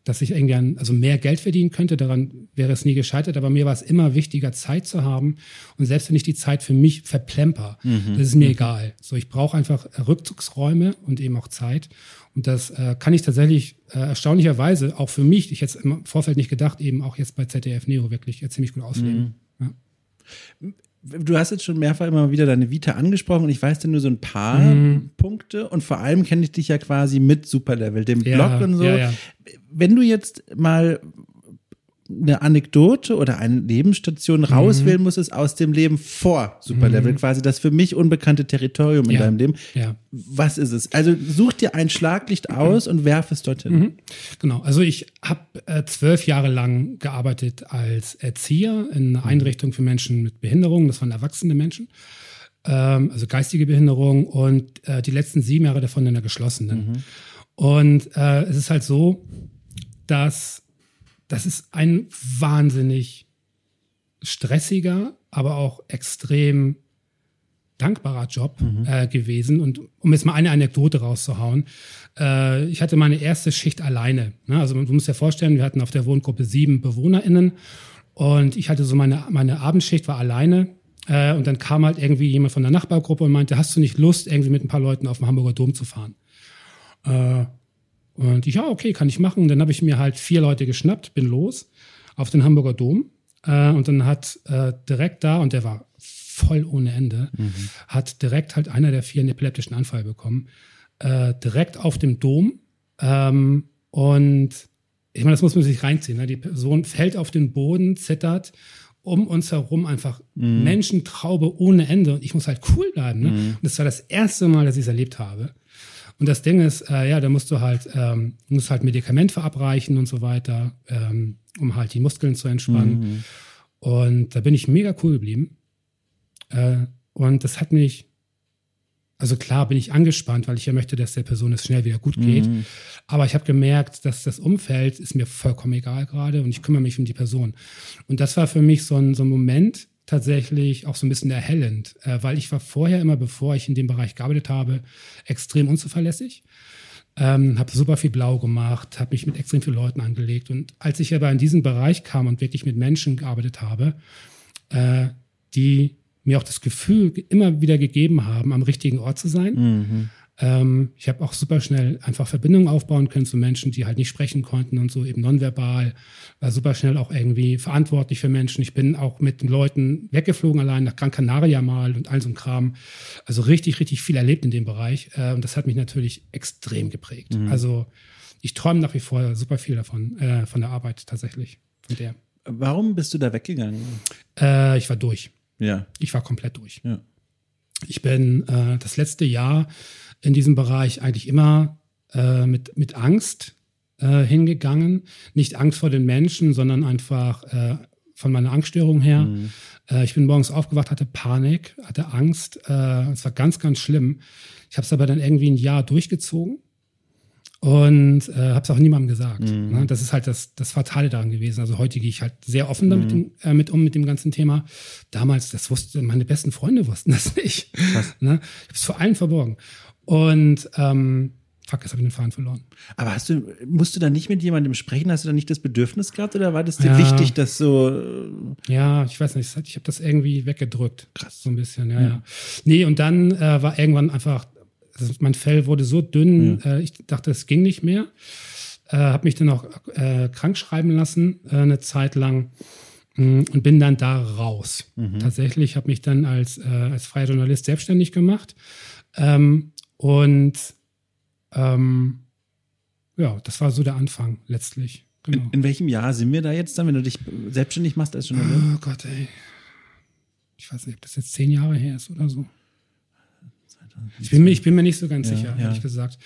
Dass ich irgendwie an, also mehr Geld verdienen könnte, daran wäre es nie gescheitert, aber mir war es immer wichtiger, Zeit zu haben. Und selbst wenn ich die Zeit für mich verplemper, mhm. das ist mir mhm. egal. So, ich brauche einfach Rückzugsräume und eben auch Zeit. Und das äh, kann ich tatsächlich äh, erstaunlicherweise auch für mich, ich jetzt im Vorfeld nicht gedacht, eben auch jetzt bei ZDF Neo wirklich äh, ziemlich gut ausleben. Mhm. Ja du hast jetzt schon mehrfach immer wieder deine Vita angesprochen und ich weiß dir nur so ein paar mhm. Punkte und vor allem kenne ich dich ja quasi mit Superlevel, dem ja, Blog und so. Ja, ja. Wenn du jetzt mal eine Anekdote oder eine Lebensstation mhm. rauswählen musstest aus dem Leben vor Superlevel, mhm. quasi das für mich unbekannte Territorium in ja. deinem Leben. Ja. Was ist es? Also such dir ein Schlaglicht aus und werf es dorthin. Mhm. Genau, also ich habe äh, zwölf Jahre lang gearbeitet als Erzieher in einer mhm. Einrichtung für Menschen mit Behinderung. Das waren erwachsene Menschen, ähm, also geistige Behinderung und äh, die letzten sieben Jahre davon in der geschlossenen. Mhm. Und äh, es ist halt so, dass das ist ein wahnsinnig stressiger, aber auch extrem dankbarer Job mhm. äh, gewesen. Und um jetzt mal eine Anekdote rauszuhauen, äh, ich hatte meine erste Schicht alleine. Ne? Also du musst dir vorstellen, wir hatten auf der Wohngruppe sieben BewohnerInnen und ich hatte so meine, meine Abendschicht war alleine. Äh, und dann kam halt irgendwie jemand von der Nachbargruppe und meinte, hast du nicht Lust, irgendwie mit ein paar Leuten auf den Hamburger Dom zu fahren? Und ich, ja, okay, kann ich machen. Dann habe ich mir halt vier Leute geschnappt, bin los auf den Hamburger Dom. Äh, und dann hat äh, direkt da, und der war voll ohne Ende, mhm. hat direkt halt einer der vier einen epileptischen Anfall bekommen. Äh, direkt auf dem Dom. Ähm, und ich meine, das muss man sich reinziehen. Ne? Die Person fällt auf den Boden, zittert um uns herum einfach mhm. Menschentraube ohne Ende und ich muss halt cool bleiben. Ne? Mhm. Und das war das erste Mal, dass ich es erlebt habe. Und das Ding ist, äh, ja, da musst du halt, ähm, musst halt Medikament verabreichen und so weiter, ähm, um halt die Muskeln zu entspannen. Mhm. Und da bin ich mega cool geblieben. Äh, und das hat mich, also klar bin ich angespannt, weil ich ja möchte, dass der Person es schnell wieder gut geht. Mhm. Aber ich habe gemerkt, dass das Umfeld ist mir vollkommen egal gerade und ich kümmere mich um die Person. Und das war für mich so ein, so ein Moment, tatsächlich auch so ein bisschen erhellend, äh, weil ich war vorher immer, bevor ich in dem Bereich gearbeitet habe, extrem unzuverlässig. Ähm, habe super viel blau gemacht, habe mich mit extrem vielen Leuten angelegt. Und als ich aber in diesen Bereich kam und wirklich mit Menschen gearbeitet habe, äh, die mir auch das Gefühl immer wieder gegeben haben, am richtigen Ort zu sein, mhm. Ähm, ich habe auch super schnell einfach Verbindungen aufbauen können zu Menschen, die halt nicht sprechen konnten und so eben nonverbal. War super schnell auch irgendwie verantwortlich für Menschen. Ich bin auch mit den Leuten weggeflogen allein nach Gran Canaria mal und all so ein Kram. Also richtig, richtig viel erlebt in dem Bereich. Äh, und das hat mich natürlich extrem geprägt. Mhm. Also ich träume nach wie vor super viel davon, äh, von der Arbeit tatsächlich. Von der. Warum bist du da weggegangen? Äh, ich war durch. Ja. Ich war komplett durch. Ja. Ich bin äh, das letzte Jahr in diesem Bereich eigentlich immer äh, mit, mit Angst äh, hingegangen. Nicht Angst vor den Menschen, sondern einfach äh, von meiner Angststörung her. Mhm. Äh, ich bin morgens aufgewacht, hatte Panik, hatte Angst. Äh, es war ganz, ganz schlimm. Ich habe es aber dann irgendwie ein Jahr durchgezogen und äh, habe es auch niemandem gesagt. Mhm. Ne? Das ist halt das, das Fatale daran gewesen. Also heute gehe ich halt sehr offen damit mhm. äh, mit um mit dem ganzen Thema. Damals, das wusste meine besten Freunde wussten das nicht. Ne? Ich habe es vor allen verborgen. Und ähm, fuck, jetzt habe ich den Faden verloren. Aber hast du, musst du da nicht mit jemandem sprechen? Hast du da nicht das Bedürfnis gehabt oder war das dir ja. wichtig, dass so. Äh, ja, ich weiß nicht, ich habe das irgendwie weggedrückt. Krass. So ein bisschen, ja, ja. ja. Nee, und dann äh, war irgendwann einfach, also mein Fell wurde so dünn, ja. äh, ich dachte, es ging nicht mehr. Äh, habe mich dann auch äh, krank schreiben lassen, äh, eine Zeit lang mm, und bin dann da raus. Mhm. Tatsächlich habe mich dann als, äh, als freier Journalist selbstständig gemacht. Ähm, und ähm, ja, das war so der Anfang letztlich. Genau. In, in, welchem Jahr sind wir da jetzt dann, wenn du dich selbstständig machst als Journalist? Oh Gott, ey. Ich weiß nicht, ob das jetzt zehn Jahre her ist oder so. Ich bin, mir, ich bin mir nicht so ganz ja, sicher, ja. ehrlich gesagt.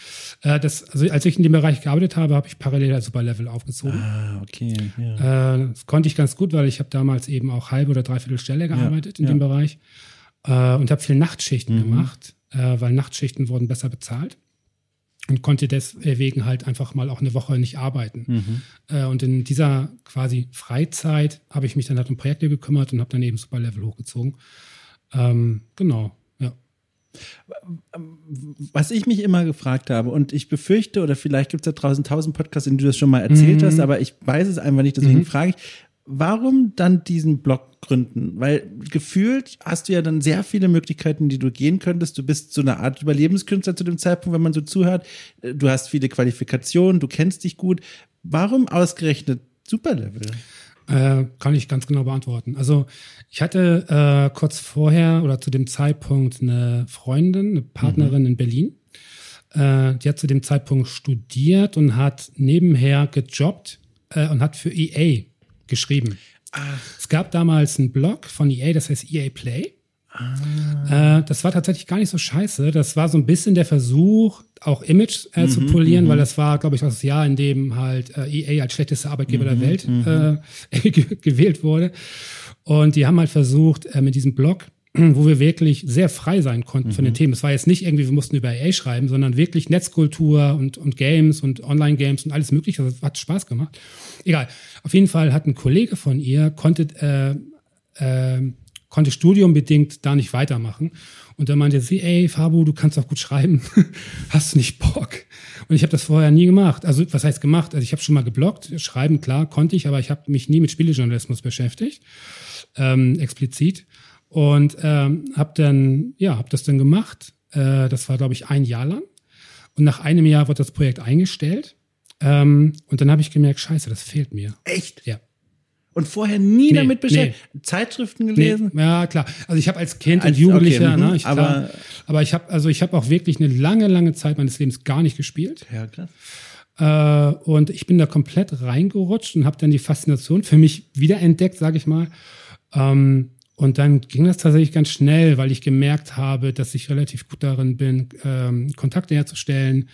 Äh, das, also als ich in dem Bereich gearbeitet habe, habe ich parallel als Superlevel aufgezogen. Ah, okay. Ja. Äh, das konnte ich ganz gut, weil ich habe damals eben auch halbe oder dreiviertel Stelle gearbeitet in dem Bereich. äh, und habe viel Nachtschichten mhm. gemacht, äh, weil Nachtschichten wurden besser bezahlt und konnte deswegen halt einfach mal auch eine Woche nicht arbeiten. Mhm. Äh, und in dieser quasi Freizeit habe ich mich dann halt um Projekte gekümmert und habe dann eben Super Level hochgezogen. Ähm, genau. Was ich mich immer gefragt habe, und ich befürchte, oder vielleicht gibt es da draußen tausend Podcasts, in denen du das schon mal erzählt mhm. hast, aber ich weiß es einfach nicht, deswegen mhm. frage ich, warum dann diesen Blog gründen? Weil gefühlt hast du ja dann sehr viele Möglichkeiten, die du gehen könntest. Du bist so eine Art Überlebenskünstler zu dem Zeitpunkt, wenn man so zuhört. Du hast viele Qualifikationen, du kennst dich gut. Warum ausgerechnet Superlevel? Äh, kann ich ganz genau beantworten. Also ich hatte äh, kurz vorher oder zu dem Zeitpunkt eine Freundin, eine Partnerin mhm. in Berlin. Äh, die hat zu dem Zeitpunkt studiert und hat nebenher gejobbt äh, und hat für EA geschrieben. Ach. Es gab damals einen Blog von EA, das heißt EA Play. Ah. Äh, das war tatsächlich gar nicht so scheiße. Das war so ein bisschen der Versuch, auch Image äh, mhm, zu polieren, weil mhm. das war, glaube ich, das Jahr, in dem halt äh, EA als schlechtester Arbeitgeber mhm, der Welt mhm. äh, gewählt wurde. Und die haben halt versucht, äh, mit diesem Blog wo wir wirklich sehr frei sein konnten mhm. von den Themen. Es war jetzt nicht irgendwie, wir mussten über EA schreiben, sondern wirklich Netzkultur und, und Games und Online-Games und alles mögliche. Das hat Spaß gemacht. Egal. Auf jeden Fall hat ein Kollege von ihr, konnte, äh, äh, konnte studiumbedingt da nicht weitermachen. Und dann meinte sie, ey, Fabu, du kannst doch gut schreiben. Hast du nicht Bock? Und ich habe das vorher nie gemacht. Also was heißt gemacht? Also ich habe schon mal geblockt. Schreiben, klar, konnte ich, aber ich habe mich nie mit Spielejournalismus beschäftigt. Ähm, explizit. Und ähm, habe dann, ja, habe das dann gemacht. Äh, das war, glaube ich, ein Jahr lang. Und nach einem Jahr wurde das Projekt eingestellt. Ähm, und dann habe ich gemerkt, scheiße, das fehlt mir. Echt? Ja. Und vorher nie nee, damit beschäftigt? Nee. Zeitschriften gelesen? Nee. Ja, klar. Also ich habe als Kind als, und Jugendlicher, okay, ne, ich, aber, klar, aber ich habe also ich habe auch wirklich eine lange, lange Zeit meines Lebens gar nicht gespielt. Ja, klar. Äh, und ich bin da komplett reingerutscht und habe dann die Faszination für mich wiederentdeckt, sage ich mal. Ähm, und dann ging das tatsächlich ganz schnell, weil ich gemerkt habe, dass ich relativ gut darin bin, ähm, Kontakte herzustellen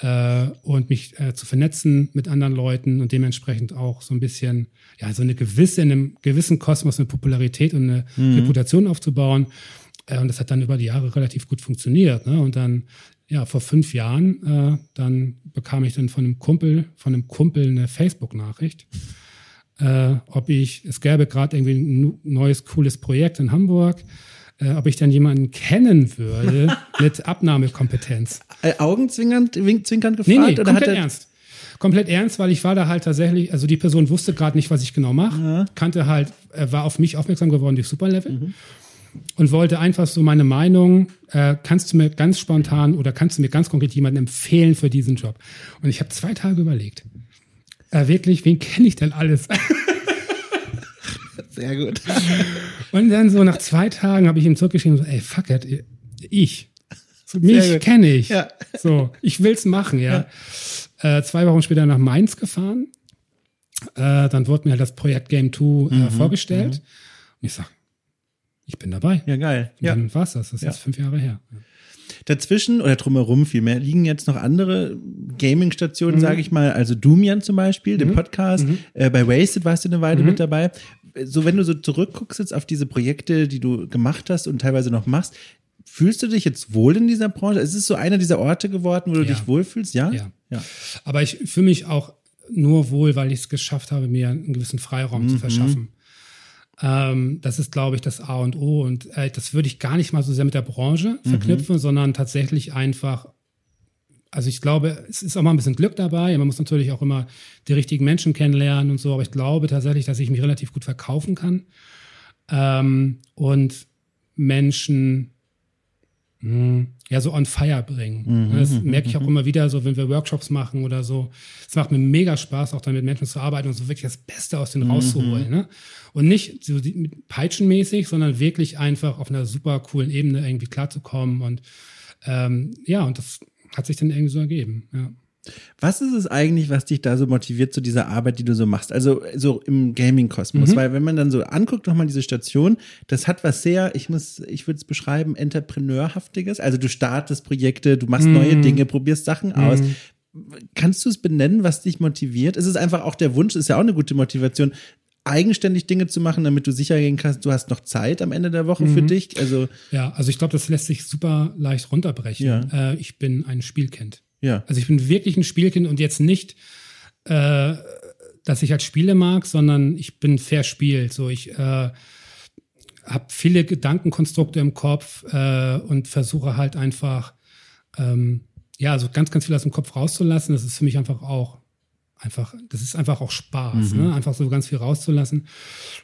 äh, und mich äh, zu vernetzen mit anderen Leuten und dementsprechend auch so ein bisschen, ja, so eine gewisse, in einem gewissen Kosmos eine Popularität und eine mhm. Reputation aufzubauen. Äh, und das hat dann über die Jahre relativ gut funktioniert. Ne? Und dann, ja, vor fünf Jahren, äh, dann bekam ich dann von einem Kumpel, von einem Kumpel eine Facebook-Nachricht äh, ob ich, es gäbe gerade irgendwie ein neues, cooles Projekt in Hamburg, äh, ob ich dann jemanden kennen würde mit Abnahmekompetenz. Äh, Augenzwinkernd zwinkernd gefragt? Nee, nee, oder komplett ernst. Komplett ernst, weil ich war da halt tatsächlich, also die Person wusste gerade nicht, was ich genau mache, ja. kannte halt, äh, war auf mich aufmerksam geworden durch Superlevel. Mhm und wollte einfach so meine Meinung, äh, kannst du mir ganz spontan oder kannst du mir ganz konkret jemanden empfehlen für diesen Job? Und ich habe zwei Tage überlegt. Äh, wirklich, wen kenne ich denn alles? Sehr gut. Und dann so nach zwei Tagen habe ich ihm zurückgeschrieben, so, ey, fuck it, ich. So, mich kenne ich. Ja. So, ich will's machen, ja. ja. Äh, zwei Wochen später nach Mainz gefahren. Äh, dann wurde mir halt das Projekt Game 2 äh, mhm, vorgestellt. Mhm. Und ich sag, ich bin dabei. Ja, geil. Und dann war's das. Das ist jetzt fünf Jahre her. Dazwischen oder drumherum vielmehr liegen jetzt noch andere Gaming-Stationen, mhm. sage ich mal, also Doomian zum Beispiel, mhm. den Podcast. Mhm. Äh, bei Wasted warst du eine Weile mhm. mit dabei. So, wenn du so zurückguckst jetzt auf diese Projekte, die du gemacht hast und teilweise noch machst, Fühlst du dich jetzt wohl in dieser Branche? Ist es so einer dieser Orte geworden, wo du ja. dich wohlfühlst? Ja? ja. ja. Aber ich fühle mich auch nur wohl, weil ich es geschafft habe, mir einen gewissen Freiraum mhm. zu verschaffen. Ähm, das ist, glaube ich, das A und O. Und äh, das würde ich gar nicht mal so sehr mit der Branche mhm. verknüpfen, mhm. sondern tatsächlich einfach. Also ich glaube, es ist auch mal ein bisschen Glück dabei. Man muss natürlich auch immer die richtigen Menschen kennenlernen und so. Aber ich glaube tatsächlich, dass ich mich relativ gut verkaufen kann ähm, und Menschen mh, ja so on fire bringen. Mhm, das mhm, merke ich auch mhm. immer wieder so, wenn wir Workshops machen oder so. Es macht mir mega Spaß, auch dann mit Menschen zu arbeiten und so wirklich das Beste aus denen rauszuholen. Ne? Und nicht so peitschenmäßig, sondern wirklich einfach auf einer super coolen Ebene irgendwie klarzukommen. Und ähm, ja, und das hat sich dann irgendwie so ergeben. Ja. Was ist es eigentlich, was dich da so motiviert zu dieser Arbeit, die du so machst? Also so im Gaming-Kosmos, mhm. weil wenn man dann so anguckt nochmal diese Station, das hat was sehr, ich muss, ich würde es beschreiben, Entrepreneurhaftiges. Also du startest Projekte, du machst mhm. neue Dinge, probierst Sachen mhm. aus. Kannst du es benennen, was dich motiviert? Ist es einfach auch der Wunsch, ist ja auch eine gute Motivation, eigenständig Dinge zu machen, damit du sicher gehen kannst, du hast noch Zeit am Ende der Woche mhm. für dich. Also ja, also ich glaube, das lässt sich super leicht runterbrechen. Ja. Äh, ich bin ein Spielkind. Ja. Also ich bin wirklich ein Spielkind und jetzt nicht, äh, dass ich halt Spiele mag, sondern ich bin verspielt. So ich äh, habe viele Gedankenkonstrukte im Kopf äh, und versuche halt einfach ähm, ja, so ganz, ganz viel aus dem Kopf rauszulassen. Das ist für mich einfach auch einfach, das ist einfach auch Spaß, mhm. ne? einfach so ganz viel rauszulassen.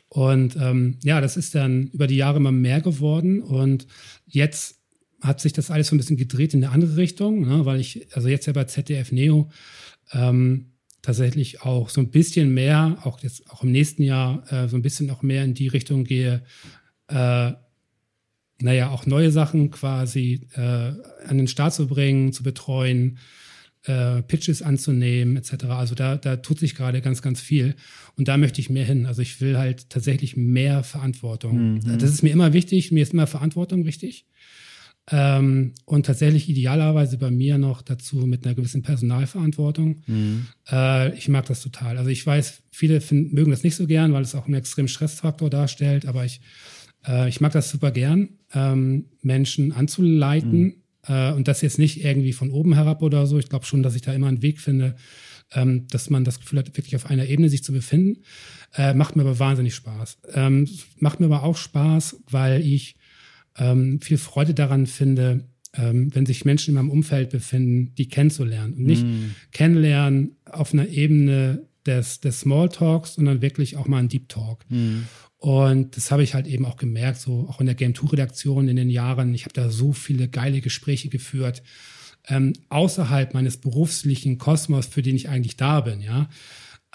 Und ähm, ja, das ist dann über die Jahre immer mehr geworden und jetzt hat sich das alles so ein bisschen gedreht in eine andere Richtung, ne? weil ich, also jetzt ja bei ZDF Neo ähm, tatsächlich auch so ein bisschen mehr, auch jetzt auch im nächsten Jahr, äh, so ein bisschen auch mehr in die Richtung gehe, äh, naja, auch neue Sachen quasi äh, an den Start zu bringen, zu betreuen, äh, Pitches anzunehmen, etc. Also da, da tut sich gerade ganz, ganz viel. Und da möchte ich mehr hin. Also ich will halt tatsächlich mehr Verantwortung. Mhm. Das ist mir immer wichtig. Mir ist immer Verantwortung wichtig. Ähm, und tatsächlich idealerweise bei mir noch dazu mit einer gewissen Personalverantwortung. Mhm. Äh, ich mag das total. Also ich weiß, viele finden, mögen das nicht so gern, weil es auch einen extremen Stressfaktor darstellt, aber ich, äh, ich mag das super gern, ähm, Menschen anzuleiten. Mhm äh, und das jetzt nicht irgendwie von oben herab oder so. Ich glaube schon, dass ich da immer einen Weg finde, ähm, dass man das Gefühl hat, wirklich auf einer Ebene sich zu befinden. Äh, macht mir aber wahnsinnig Spaß. Ähm, macht mir aber auch Spaß, weil ich ähm, viel Freude daran finde, ähm, wenn sich Menschen in meinem Umfeld befinden, die kennenzulernen. Und nicht mm. kennenlernen auf einer Ebene des, des Smalltalks, sondern wirklich auch mal ein Deep Talk. Mm. Und das habe ich halt eben auch gemerkt, so auch in der Game 2 Redaktion in den Jahren. Ich habe da so viele geile Gespräche geführt, ähm, außerhalb meines beruflichen Kosmos, für den ich eigentlich da bin, ja.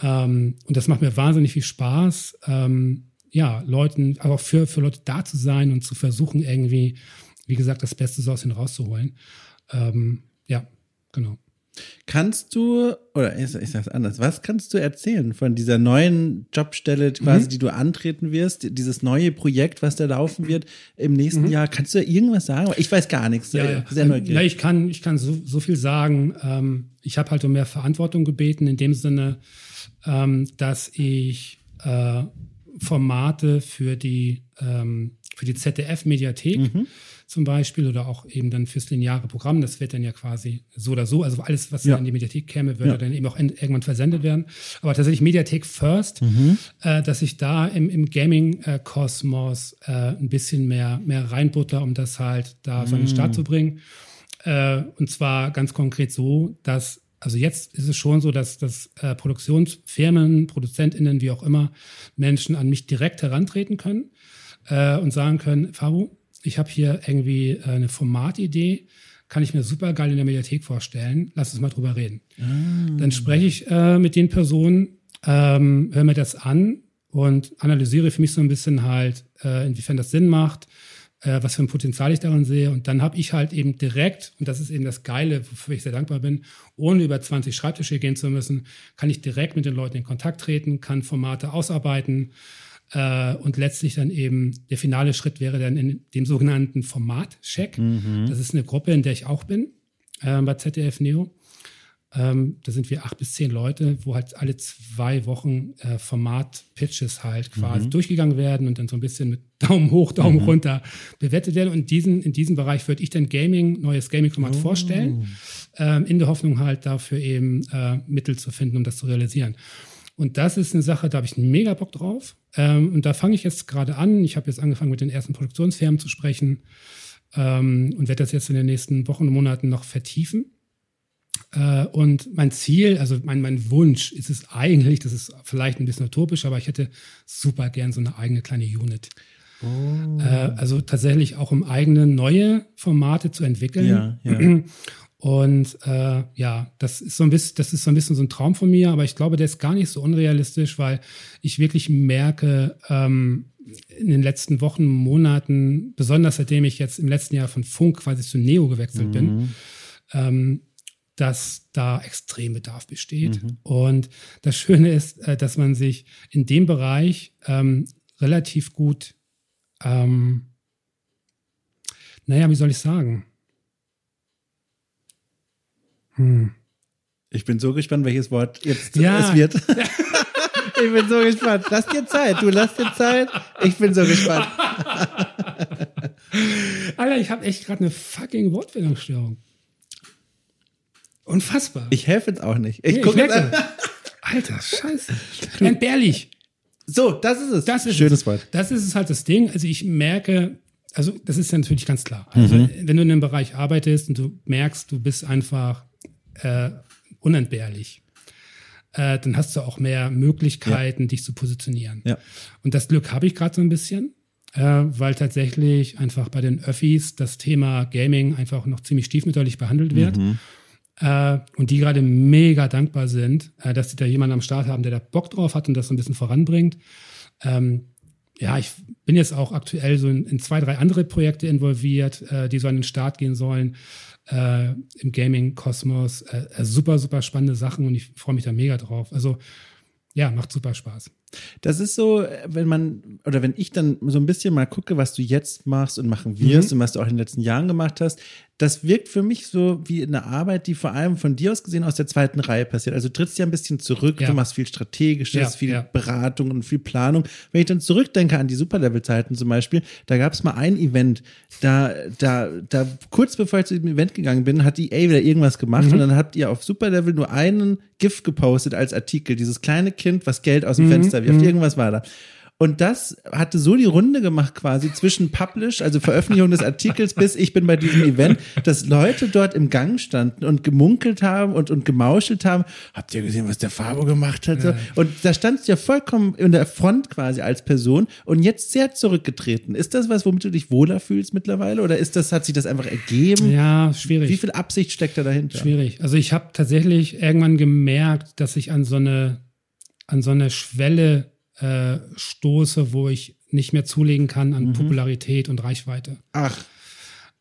Ähm, und das macht mir wahnsinnig viel Spaß, ähm, ja, Leuten, aber auch für, für Leute da zu sein und zu versuchen, irgendwie, wie gesagt, das Beste so aus ihnen rauszuholen. Ähm, ja, genau. Kannst du, oder ich, ich sag's anders, was kannst du erzählen von dieser neuen Jobstelle quasi, mhm. die du antreten wirst, dieses neue Projekt, was da laufen wird im nächsten mhm. Jahr? Kannst du irgendwas sagen? Ich weiß gar nichts. Ja, ja. Sehr neugierig. Ja, ich kann, ich kann so, so viel sagen. Ähm, ich habe halt um mehr Verantwortung gebeten, in dem Sinne, ähm, dass ich äh, Formate für die, ähm, für die ZDF-Mediathek mhm zum Beispiel oder auch eben dann fürs lineare Programm. Das wird dann ja quasi so oder so. Also alles, was ja. in die Mediathek käme, würde ja. dann eben auch irgendwann versendet werden. Aber tatsächlich Mediathek First, mhm. äh, dass ich da im, im Gaming-Kosmos äh, ein bisschen mehr, mehr reinbutter, um das halt da mhm. so an den Start zu bringen. Äh, und zwar ganz konkret so, dass also jetzt ist es schon so, dass, dass äh, Produktionsfirmen, ProduzentInnen, wie auch immer, Menschen an mich direkt herantreten können äh, und sagen können, Fabu, ich habe hier irgendwie äh, eine Formatidee, kann ich mir super geil in der Mediathek vorstellen. Lass uns mal drüber reden. Ah. Dann spreche ich äh, mit den Personen, ähm, höre mir das an und analysiere für mich so ein bisschen halt, äh, inwiefern das Sinn macht, äh, was für ein Potenzial ich daran sehe. Und dann habe ich halt eben direkt, und das ist eben das Geile, wofür ich sehr dankbar bin, ohne über 20 Schreibtische gehen zu müssen, kann ich direkt mit den Leuten in Kontakt treten, kann Formate ausarbeiten äh, und letztlich dann eben der finale Schritt wäre dann in dem sogenannten Format-Check. Mhm. Das ist eine Gruppe, in der ich auch bin, äh, bei ZDF Neo. Ähm, da sind wir acht bis zehn Leute, wo halt alle zwei Wochen äh, Format-Pitches halt quasi mhm. durchgegangen werden und dann so ein bisschen mit Daumen hoch, Daumen mhm. runter bewertet werden. Und diesen, in diesem Bereich würde ich dann Gaming, neues Gaming-Format oh. vorstellen, ähm, in der Hoffnung halt dafür eben äh, Mittel zu finden, um das zu realisieren. Und das ist eine Sache, da habe ich einen mega Bock drauf. Ähm, und da fange ich jetzt gerade an. Ich habe jetzt angefangen, mit den ersten Produktionsfirmen zu sprechen ähm, und werde das jetzt in den nächsten Wochen und Monaten noch vertiefen. Äh, und mein Ziel, also mein, mein Wunsch ist es eigentlich, das ist vielleicht ein bisschen utopisch, aber ich hätte super gern so eine eigene kleine Unit. Oh. Äh, also tatsächlich auch um eigene neue Formate zu entwickeln. Ja, ja. Und äh, ja, das ist so ein bisschen, das ist so ein bisschen so ein Traum von mir, aber ich glaube, der ist gar nicht so unrealistisch, weil ich wirklich merke, ähm, in den letzten Wochen, Monaten, besonders seitdem ich jetzt im letzten Jahr von Funk quasi zu Neo gewechselt mhm. bin, ähm, dass da extrem Bedarf besteht. Mhm. Und das Schöne ist, äh, dass man sich in dem Bereich ähm, relativ gut, ähm, naja, wie soll ich sagen? Hm. Ich bin so gespannt, welches Wort jetzt ja. es wird. Ich bin so gespannt. Lass dir Zeit. Du lass dir Zeit. Ich bin so gespannt. Alter, ich habe echt gerade eine fucking Wortfindungsstörung. Unfassbar. Ich helfe jetzt auch nicht. Ich Nee, gucke merke. Alter, scheiße. Entbehrlich. So, das ist es. Das ist Schönes es. Wort. Das ist es halt das Ding. Also ich merke, also das ist ja natürlich ganz klar. Also Mhm. wenn du in einem Bereich arbeitest und du merkst, du bist einfach äh, unentbehrlich, äh, dann hast du auch mehr Möglichkeiten, dich zu positionieren. Ja. Und das Glück habe ich gerade so ein bisschen, äh, weil tatsächlich einfach bei den Öffis das Thema Gaming einfach noch ziemlich stiefmütterlich behandelt wird. Äh, und die gerade mega dankbar sind, äh, dass sie da jemanden am Start haben, der da Bock drauf hat und das so ein bisschen voranbringt. Ähm, ja, ich bin jetzt auch aktuell so in, in zwei, drei andere Projekte involviert, äh, die so an den Start gehen sollen äh, im Gaming-Kosmos. Äh, äh, super, super spannende Sachen und ich freue mich da mega drauf. Also ja, macht super Spaß. Das ist so, wenn man, oder wenn ich dann so ein bisschen mal gucke, was du jetzt machst und machen wirst und was du auch in den letzten Jahren gemacht hast, das wirkt für mich so wie eine Arbeit, die vor allem von dir aus gesehen aus der zweiten Reihe passiert. Also du trittst ja ein bisschen zurück, Ja. du machst viel Strategisches, Ja, viel ja. Beratung und viel Planung. Wenn ich dann zurückdenke an die Superlevel-Zeiten zum Beispiel, da gab es mal ein Event, da, da, da, kurz bevor ich zu dem Event gegangen bin, hat EA wieder irgendwas gemacht und dann habt ihr auf Superlevel nur einen GIF gepostet als Artikel, dieses kleine Kind, was Geld aus dem Fenster wirft, irgendwas war da. Und das hatte so die Runde gemacht quasi zwischen Publish, also Veröffentlichung des Artikels, bis ich bin bei diesem Event, dass Leute dort im Gang standen und gemunkelt haben und, und gemauschelt haben. Habt ihr gesehen, was der Fabo gemacht hat? So. Und da standst du ja vollkommen in der Front quasi als Person und jetzt sehr zurückgetreten. Ist das was, womit du dich wohler fühlst mittlerweile? Oder ist das, hat sich das einfach ergeben? Ja, schwierig. Wie viel Absicht steckt da dahinter? Schwierig. Also ich habe tatsächlich irgendwann gemerkt, dass ich an so eine, an so eine Schwelle äh, stoße, wo ich nicht mehr zulegen kann Mhm. an Popularität und Reichweite. Ach,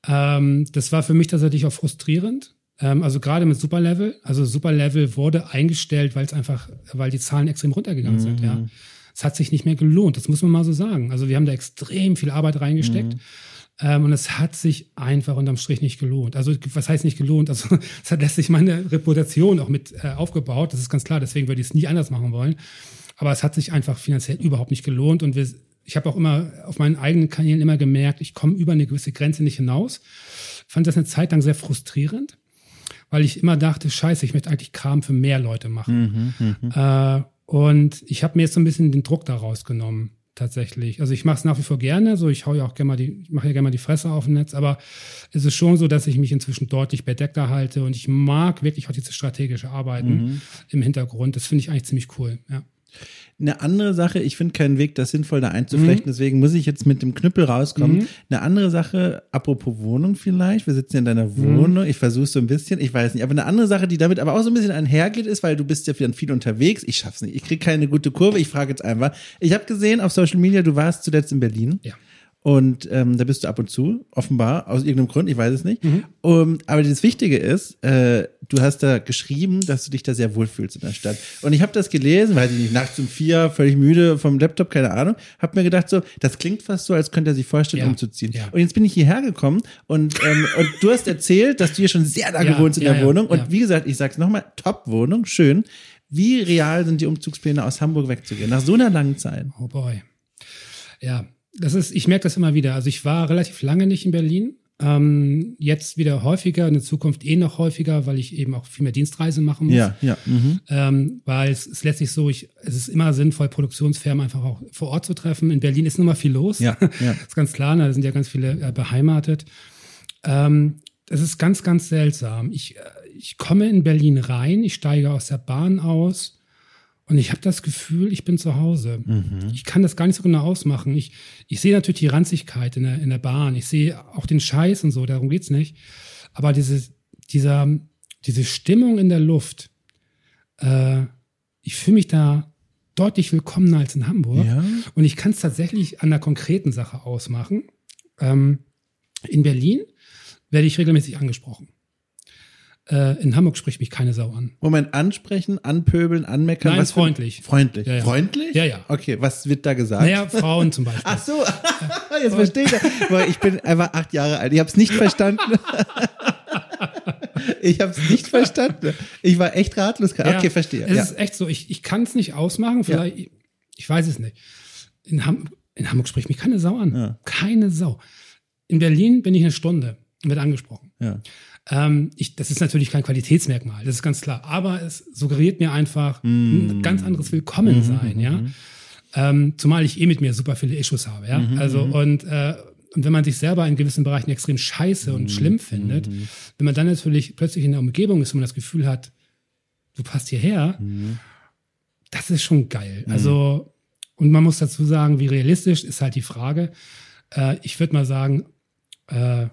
Ähm, das war für mich tatsächlich auch frustrierend. Ähm, also gerade mit Superlevel. Also Superlevel wurde eingestellt, weil es einfach, weil die Zahlen extrem runtergegangen sind. Ja, es hat sich nicht mehr gelohnt. Das muss man mal so sagen. Also wir haben da extrem viel Arbeit reingesteckt. Ähm, und es hat sich einfach unterm Strich nicht gelohnt. Also, was heißt nicht gelohnt? Also, es hat letztlich meine Reputation auch mit äh, aufgebaut. Das ist ganz klar. Deswegen würde ich es nie anders machen wollen. Aber es hat sich einfach finanziell überhaupt nicht gelohnt. Und wir, ich habe auch immer auf meinen eigenen Kanälen immer gemerkt, ich komme über eine gewisse Grenze nicht hinaus. Fand das eine Zeit lang sehr frustrierend, weil ich immer dachte, scheiße, ich möchte eigentlich Kram für mehr Leute machen. Äh, und ich habe mir jetzt so ein bisschen den Druck da rausgenommen, tatsächlich. Also ich mache es nach wie vor gerne, so ich hau ja auch gerne mal die, ich mache ja gerne mal die Fresse auf dem Netz, aber es ist schon so, dass ich mich inzwischen deutlich bedeckter halte und ich mag wirklich auch diese strategische Arbeiten im Hintergrund. Das finde ich eigentlich ziemlich cool, ja. Eine andere Sache, ich finde keinen Weg, das sinnvoll da einzuflechten, deswegen muss ich jetzt mit dem Knüppel rauskommen. Eine andere Sache, apropos Wohnung vielleicht, wir sitzen in deiner Wohnung, ich versuche so ein bisschen, ich weiß nicht, aber eine andere Sache, die damit aber auch so ein bisschen einhergeht, ist, weil du bist ja dann viel unterwegs, ich schaff's nicht, ich kriege keine gute Kurve, ich frage jetzt einfach. Ich habe gesehen auf Social Media, du warst zuletzt in Berlin. Ja. Und ähm, da bist du ab und zu, offenbar, aus irgendeinem Grund, ich weiß es nicht. Um, aber das Wichtige ist, äh, du hast da geschrieben, dass du dich da sehr wohlfühlst in der Stadt. Und ich habe das gelesen, weiß ich nicht, nachts um vier, völlig müde vom Laptop, keine Ahnung, habe mir gedacht so, das klingt fast so, als könnte er sich vorstellen, Ja, umzuziehen. ja. Und jetzt bin ich hierher gekommen und, ähm, und du hast erzählt, dass du hier schon sehr lange Ja, wohnst in der Wohnung. Und wie gesagt, ich sag's nochmal, Top-Wohnung, schön. Wie real sind die Umzugspläne aus Hamburg wegzugehen, nach so einer langen Zeit? Oh boy. Ja, das ist, ich merke das immer wieder. Also ich war relativ lange nicht in Berlin. Ähm, jetzt wieder häufiger, in Zukunft eh noch häufiger, weil ich eben auch viel mehr Dienstreisen machen muss. Ja, ja. Mhm. Ähm, weil es ist letztlich so, ich, es ist immer sinnvoll, Produktionsfirmen einfach auch vor Ort zu treffen. In Berlin ist nun mal viel los. Ja, ja. Ist ganz klar, da sind ja ganz viele äh, beheimatet. Ähm, das ist ganz, ganz seltsam. Ich, äh, ich komme in Berlin rein, ich steige aus der Bahn aus und ich habe das Gefühl, ich bin zu Hause. Ich kann das gar nicht so genau ausmachen. Ich, ich sehe natürlich die Ranzigkeit in der, in der Bahn. Ich sehe auch den Scheiß und so, darum geht's nicht. Aber diese, dieser, diese Stimmung in der Luft, äh, ich fühle mich da deutlich willkommener als in Hamburg. Ja. Und ich kann es tatsächlich an einer konkreten Sache ausmachen. Ähm, in Berlin werde ich regelmäßig angesprochen. Äh, in Hamburg spricht mich keine Sau an. Moment, ansprechen, anpöbeln, anmeckern. Nein, was freundlich. Freundlich. Ja, ja. Freundlich? Ja, ja. Okay, was wird da gesagt? Naja, Frauen zum Beispiel. Ach so, jetzt verstehe ich das. Boah, ich bin einfach acht Jahre alt. Ich habe es nicht verstanden. ich habe es nicht verstanden. Ich war echt ratlos. Okay, ja, verstehe. Es ist echt so. Ich, ich kann es nicht ausmachen. Vielleicht, ich, ich weiß es nicht. In, Ham in Hamburg spricht mich keine Sau an. Keine Sau. In Berlin bin ich eine Stunde und wird angesprochen. Ja. Ähm, ich, das ist natürlich kein Qualitätsmerkmal, das ist ganz klar. Aber es suggeriert mir einfach ein ganz anderes Willkommensein, ja. Ähm, zumal ich eh mit mir super viele Issues habe, ja. Also und äh, und wenn man sich selber in gewissen Bereichen extrem scheiße und schlimm findet, wenn man dann natürlich plötzlich in der Umgebung ist, wo man das Gefühl hat, du passt hierher, das ist schon geil. Also, und man muss dazu sagen, wie realistisch ist halt die Frage. Äh, ich würde mal sagen, äh,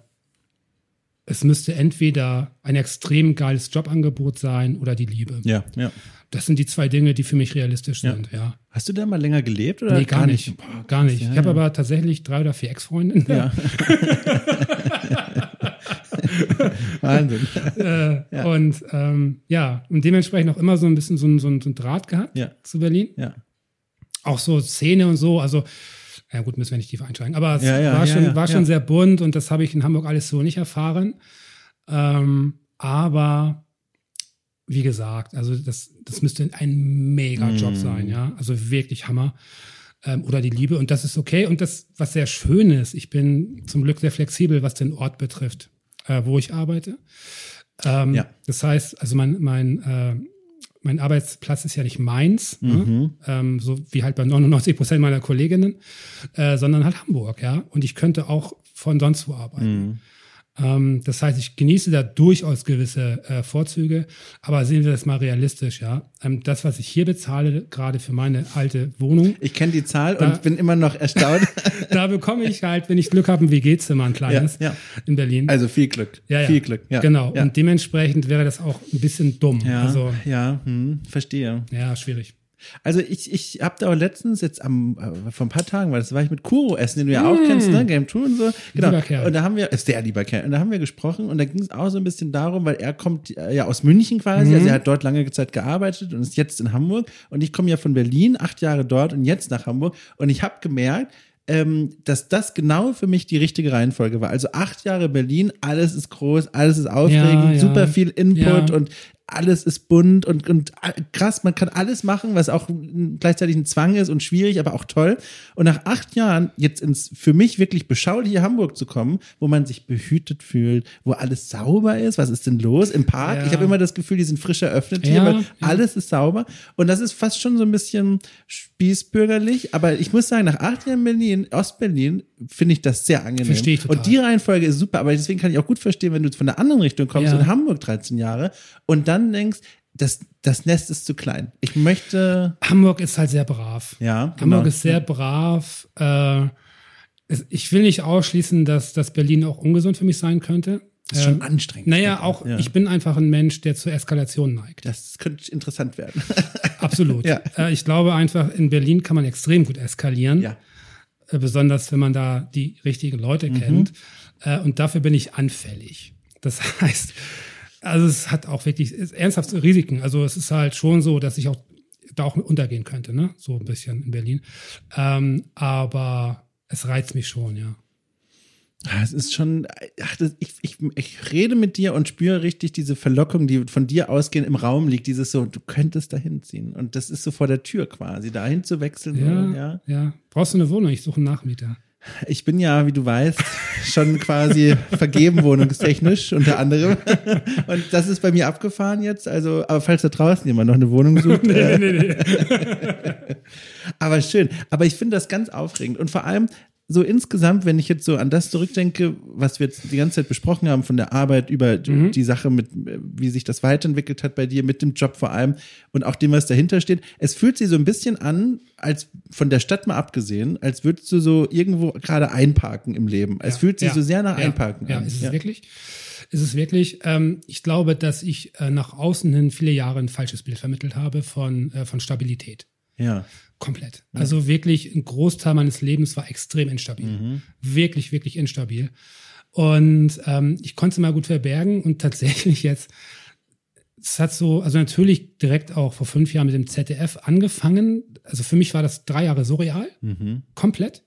es müsste entweder ein extrem geiles Jobangebot sein oder die Liebe. Ja, ja. Das sind die zwei Dinge, die für mich realistisch sind, ja. Hast du da mal länger gelebt oder Nee, gar, nicht. Boah, gar nicht. ja, ich habe ja. aber tatsächlich drei oder vier Ex-Freundinnen. Ja. Wahnsinn. äh, Und ähm, ja, und dementsprechend auch immer so ein bisschen so ein, so ein, Draht gehabt Ja. zu Berlin. Ja. Auch so Szene und so, also ja gut, müssen wir nicht tief einsteigen. Aber es Ja, ja, war, ja, schon, war schon sehr bunt und das habe ich in Hamburg alles so nicht erfahren. Ähm, aber wie gesagt, also das, das müsste ein mega Mm. Job sein, ja. Also wirklich Hammer. Ähm, oder die Liebe. Und das ist okay. Und das, was sehr schön ist, ich bin zum Glück sehr flexibel, was den Ort betrifft, äh, wo ich arbeite. Ähm, Ja. Das heißt, also mein, mein, äh, mein Arbeitsplatz ist ja nicht meins, Mhm. ne? ähm, so wie halt bei 99 Prozent meiner Kolleginnen, äh, sondern halt Hamburg, ja. Und ich könnte auch von sonst wo arbeiten. Mhm. Ähm, das heißt, ich genieße da durchaus gewisse äh, Vorzüge, aber sehen wir das mal realistisch, ja. Ähm, das, was ich hier bezahle, gerade für meine alte Wohnung, Ich kenne die Zahl Da- und bin immer noch erstaunt. da bekomme ich halt, wenn ich Glück habe, ein WG-Zimmer, ein kleines, Ja, ja. in Berlin. Also viel Glück. ja, ja. Viel Glück. Ja. Genau. Und dementsprechend wäre das auch ein bisschen dumm. ja, Also, ja hm, verstehe. ja, schwierig. Also ich, ich habe da auch letztens jetzt am äh, vor ein paar Tagen, weil das war ich mit Kuro essen, den du ja auch kennst, ne, Game Two und so. Genau. Mm. Lieber Kerl. Und da haben wir, ist der lieber Kerl. Und da haben wir gesprochen und da ging es auch so ein bisschen darum, weil er kommt äh, ja aus München quasi, Mhm. also er hat dort lange Zeit gearbeitet und ist jetzt in Hamburg. Und ich komme ja von Berlin, acht Jahre dort und jetzt nach Hamburg. Und ich habe gemerkt, ähm, dass das genau für mich die richtige Reihenfolge war. Also acht Jahre Berlin, alles ist groß, alles ist aufregend, Ja, ja. super viel Input Ja. und alles ist bunt und, und krass, man kann alles machen, was auch gleichzeitig ein Zwang ist und schwierig, aber auch toll. Und nach acht Jahren jetzt ins für mich wirklich beschauliche Hamburg zu kommen, wo man sich behütet fühlt, wo alles sauber ist, was ist denn los im Park? Ja. Ich habe immer das Gefühl, die sind frisch eröffnet hier, Ja, weil ja. alles ist sauber. Und das ist fast schon so ein bisschen spießbürgerlich, aber ich muss sagen, nach acht Jahren Berlin, Ostberlin, finde ich das sehr angenehm. Verstehe ich total. Und die Reihenfolge ist super, aber deswegen kann ich auch gut verstehen, wenn du von der anderen Richtung kommst, Ja. in Hamburg 13 Jahre und dann denkst, das, das Nest ist zu klein. Ich möchte, Hamburg ist halt sehr brav. ja, Hamburg genau. ist sehr brav. Äh, ich will nicht ausschließen, dass, dass Berlin auch ungesund für mich sein könnte. Das ist schon Äh, anstrengend. Naja, auch, Ja. ich bin einfach ein Mensch, der zur Eskalation neigt. Das könnte interessant werden. Absolut. Ja. Äh, ich glaube einfach, in Berlin kann man extrem gut eskalieren. ja. Äh, besonders wenn man da die richtigen Leute Mhm. kennt. Äh, und dafür bin ich anfällig. Das heißt, also es hat auch wirklich ernsthafte Risiken. Also es ist halt schon so, dass ich auch da auch untergehen könnte, ne? So ein bisschen in Berlin. Ähm, aber es reizt mich schon, ja. Ah, Es ist schon, ach, das, ich, ich, ich rede mit dir und spüre richtig diese Verlockung, die von dir ausgehend im Raum liegt. Dieses so, du könntest da hinziehen. Und das ist so vor der Tür quasi, dahin zu wechseln. Ja, ja. ja. Brauchst du eine Wohnung? Ich suche einen Nachmieter. Ich bin ja, wie du weißt, schon quasi vergeben wohnungstechnisch unter anderem. Und das ist bei mir abgefahren jetzt. Also, aber falls da draußen jemand noch eine Wohnung sucht. äh, nee, nee. aber schön. Aber ich finde das ganz aufregend. Und vor allem so insgesamt, wenn ich jetzt so an das zurückdenke, was wir jetzt die ganze Zeit besprochen haben, von der Arbeit über Mhm. die Sache mit, wie sich das weiterentwickelt hat bei dir, mit dem Job vor allem und auch dem, was dahinter steht. Es fühlt sich so ein bisschen an, als von der Stadt mal abgesehen, als würdest du so irgendwo gerade einparken im Leben. Es Ja, fühlt sich ja, so sehr nach ja, Einparken ja, an. Ist es wirklich? Ist es wirklich? Ähm, ich glaube, dass ich äh, nach außen hin viele Jahre ein falsches Bild vermittelt habe von, äh, von Stabilität. Ja. Komplett. Also wirklich ein Großteil meines Lebens war extrem instabil. Wirklich, wirklich instabil. Und ähm, ich konnte es mal gut verbergen und tatsächlich jetzt, es hat so, also natürlich direkt auch vor fünf Jahren mit dem ZDF angefangen. Also für mich war das drei Jahre surreal. Mhm. Komplett.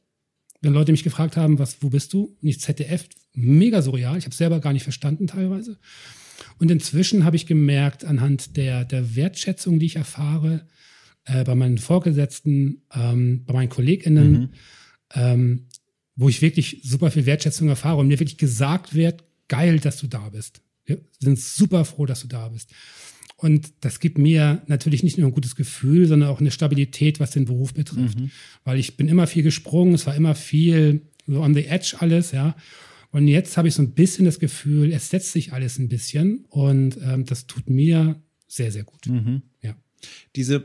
Wenn Leute mich gefragt haben, was, wo bist du? Nicht ZDF, mega surreal. Ich habe selber gar nicht verstanden teilweise. Und inzwischen habe ich gemerkt, anhand der, der Wertschätzung, die ich erfahre, äh, bei meinen Vorgesetzten, ähm, bei meinen KollegInnen, mhm. ähm, wo ich wirklich super viel Wertschätzung erfahre und mir wirklich gesagt wird, geil, dass du da bist. Wir sind super froh, dass du da bist. Und das gibt mir natürlich nicht nur ein gutes Gefühl, sondern auch eine Stabilität, was den Beruf betrifft. Mhm. Weil ich bin immer viel gesprungen, es war immer viel so on the edge alles, ja. Und jetzt habe ich so ein bisschen das Gefühl, es setzt sich alles ein bisschen und ähm, das tut mir sehr, sehr gut. Mhm. Diese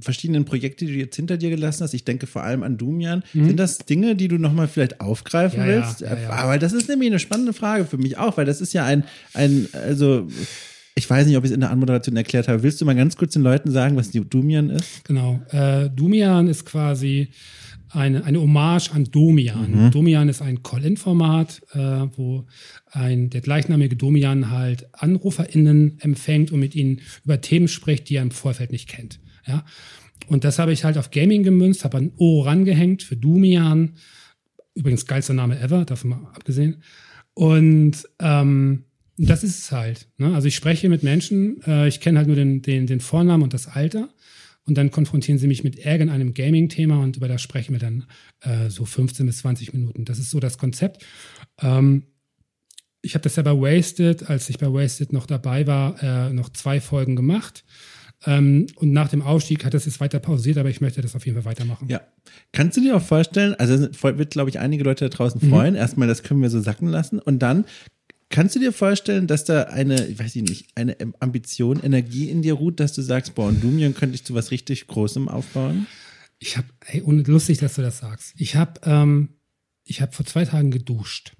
verschiedenen Projekte, die du jetzt hinter dir gelassen hast, ich denke vor allem an Dumian, mhm. sind das Dinge, die du nochmal vielleicht aufgreifen ja, willst? Ja, ja, Aber das ist nämlich eine spannende Frage für mich auch, weil das ist ja ein, ein also ich weiß nicht, ob ich es in der Anmoderation erklärt habe. Willst du mal ganz kurz den Leuten sagen, was Dumian ist? Genau. Äh, Dumian ist quasi eine, eine Hommage an Domian. Mhm. Domian ist ein Call-In-Format, äh, wo ein, der gleichnamige Domian halt AnruferInnen empfängt und mit ihnen über Themen spricht, die er im Vorfeld nicht kennt. Ja. Und das habe ich halt auf Gaming gemünzt, habe ein O rangehängt für Domian. Übrigens geilster Name ever, davon mal abgesehen. Und ähm, das ist es halt. Ne? Also ich spreche mit Menschen, äh, ich kenne halt nur den, den, den Vornamen und das Alter. Und dann konfrontieren sie mich mit irgendeinem Gaming-Thema und über das sprechen wir dann äh, so 15 bis 20 Minuten. Das ist so das Konzept. Ähm, ich habe das ja bei Wasted, als ich bei Wasted noch dabei war, äh, noch zwei Folgen gemacht. Ähm, und nach dem Ausstieg hat das jetzt weiter pausiert, aber ich möchte das auf jeden Fall weitermachen. Ja. Kannst du dir auch vorstellen, also wird, glaube ich, einige Leute da draußen mhm. freuen. Mhm. Erstmal, das können wir so sacken lassen. Und dann Kannst du dir vorstellen, dass da eine, ich weiß nicht, eine Ambition, Energie in dir ruht, dass du sagst, boah, in Dumian könnte ich zu was richtig Großem aufbauen? Ich habe, ey, und lustig, dass du das sagst. Ich habe, ähm, ich habe vor zwei Tagen geduscht.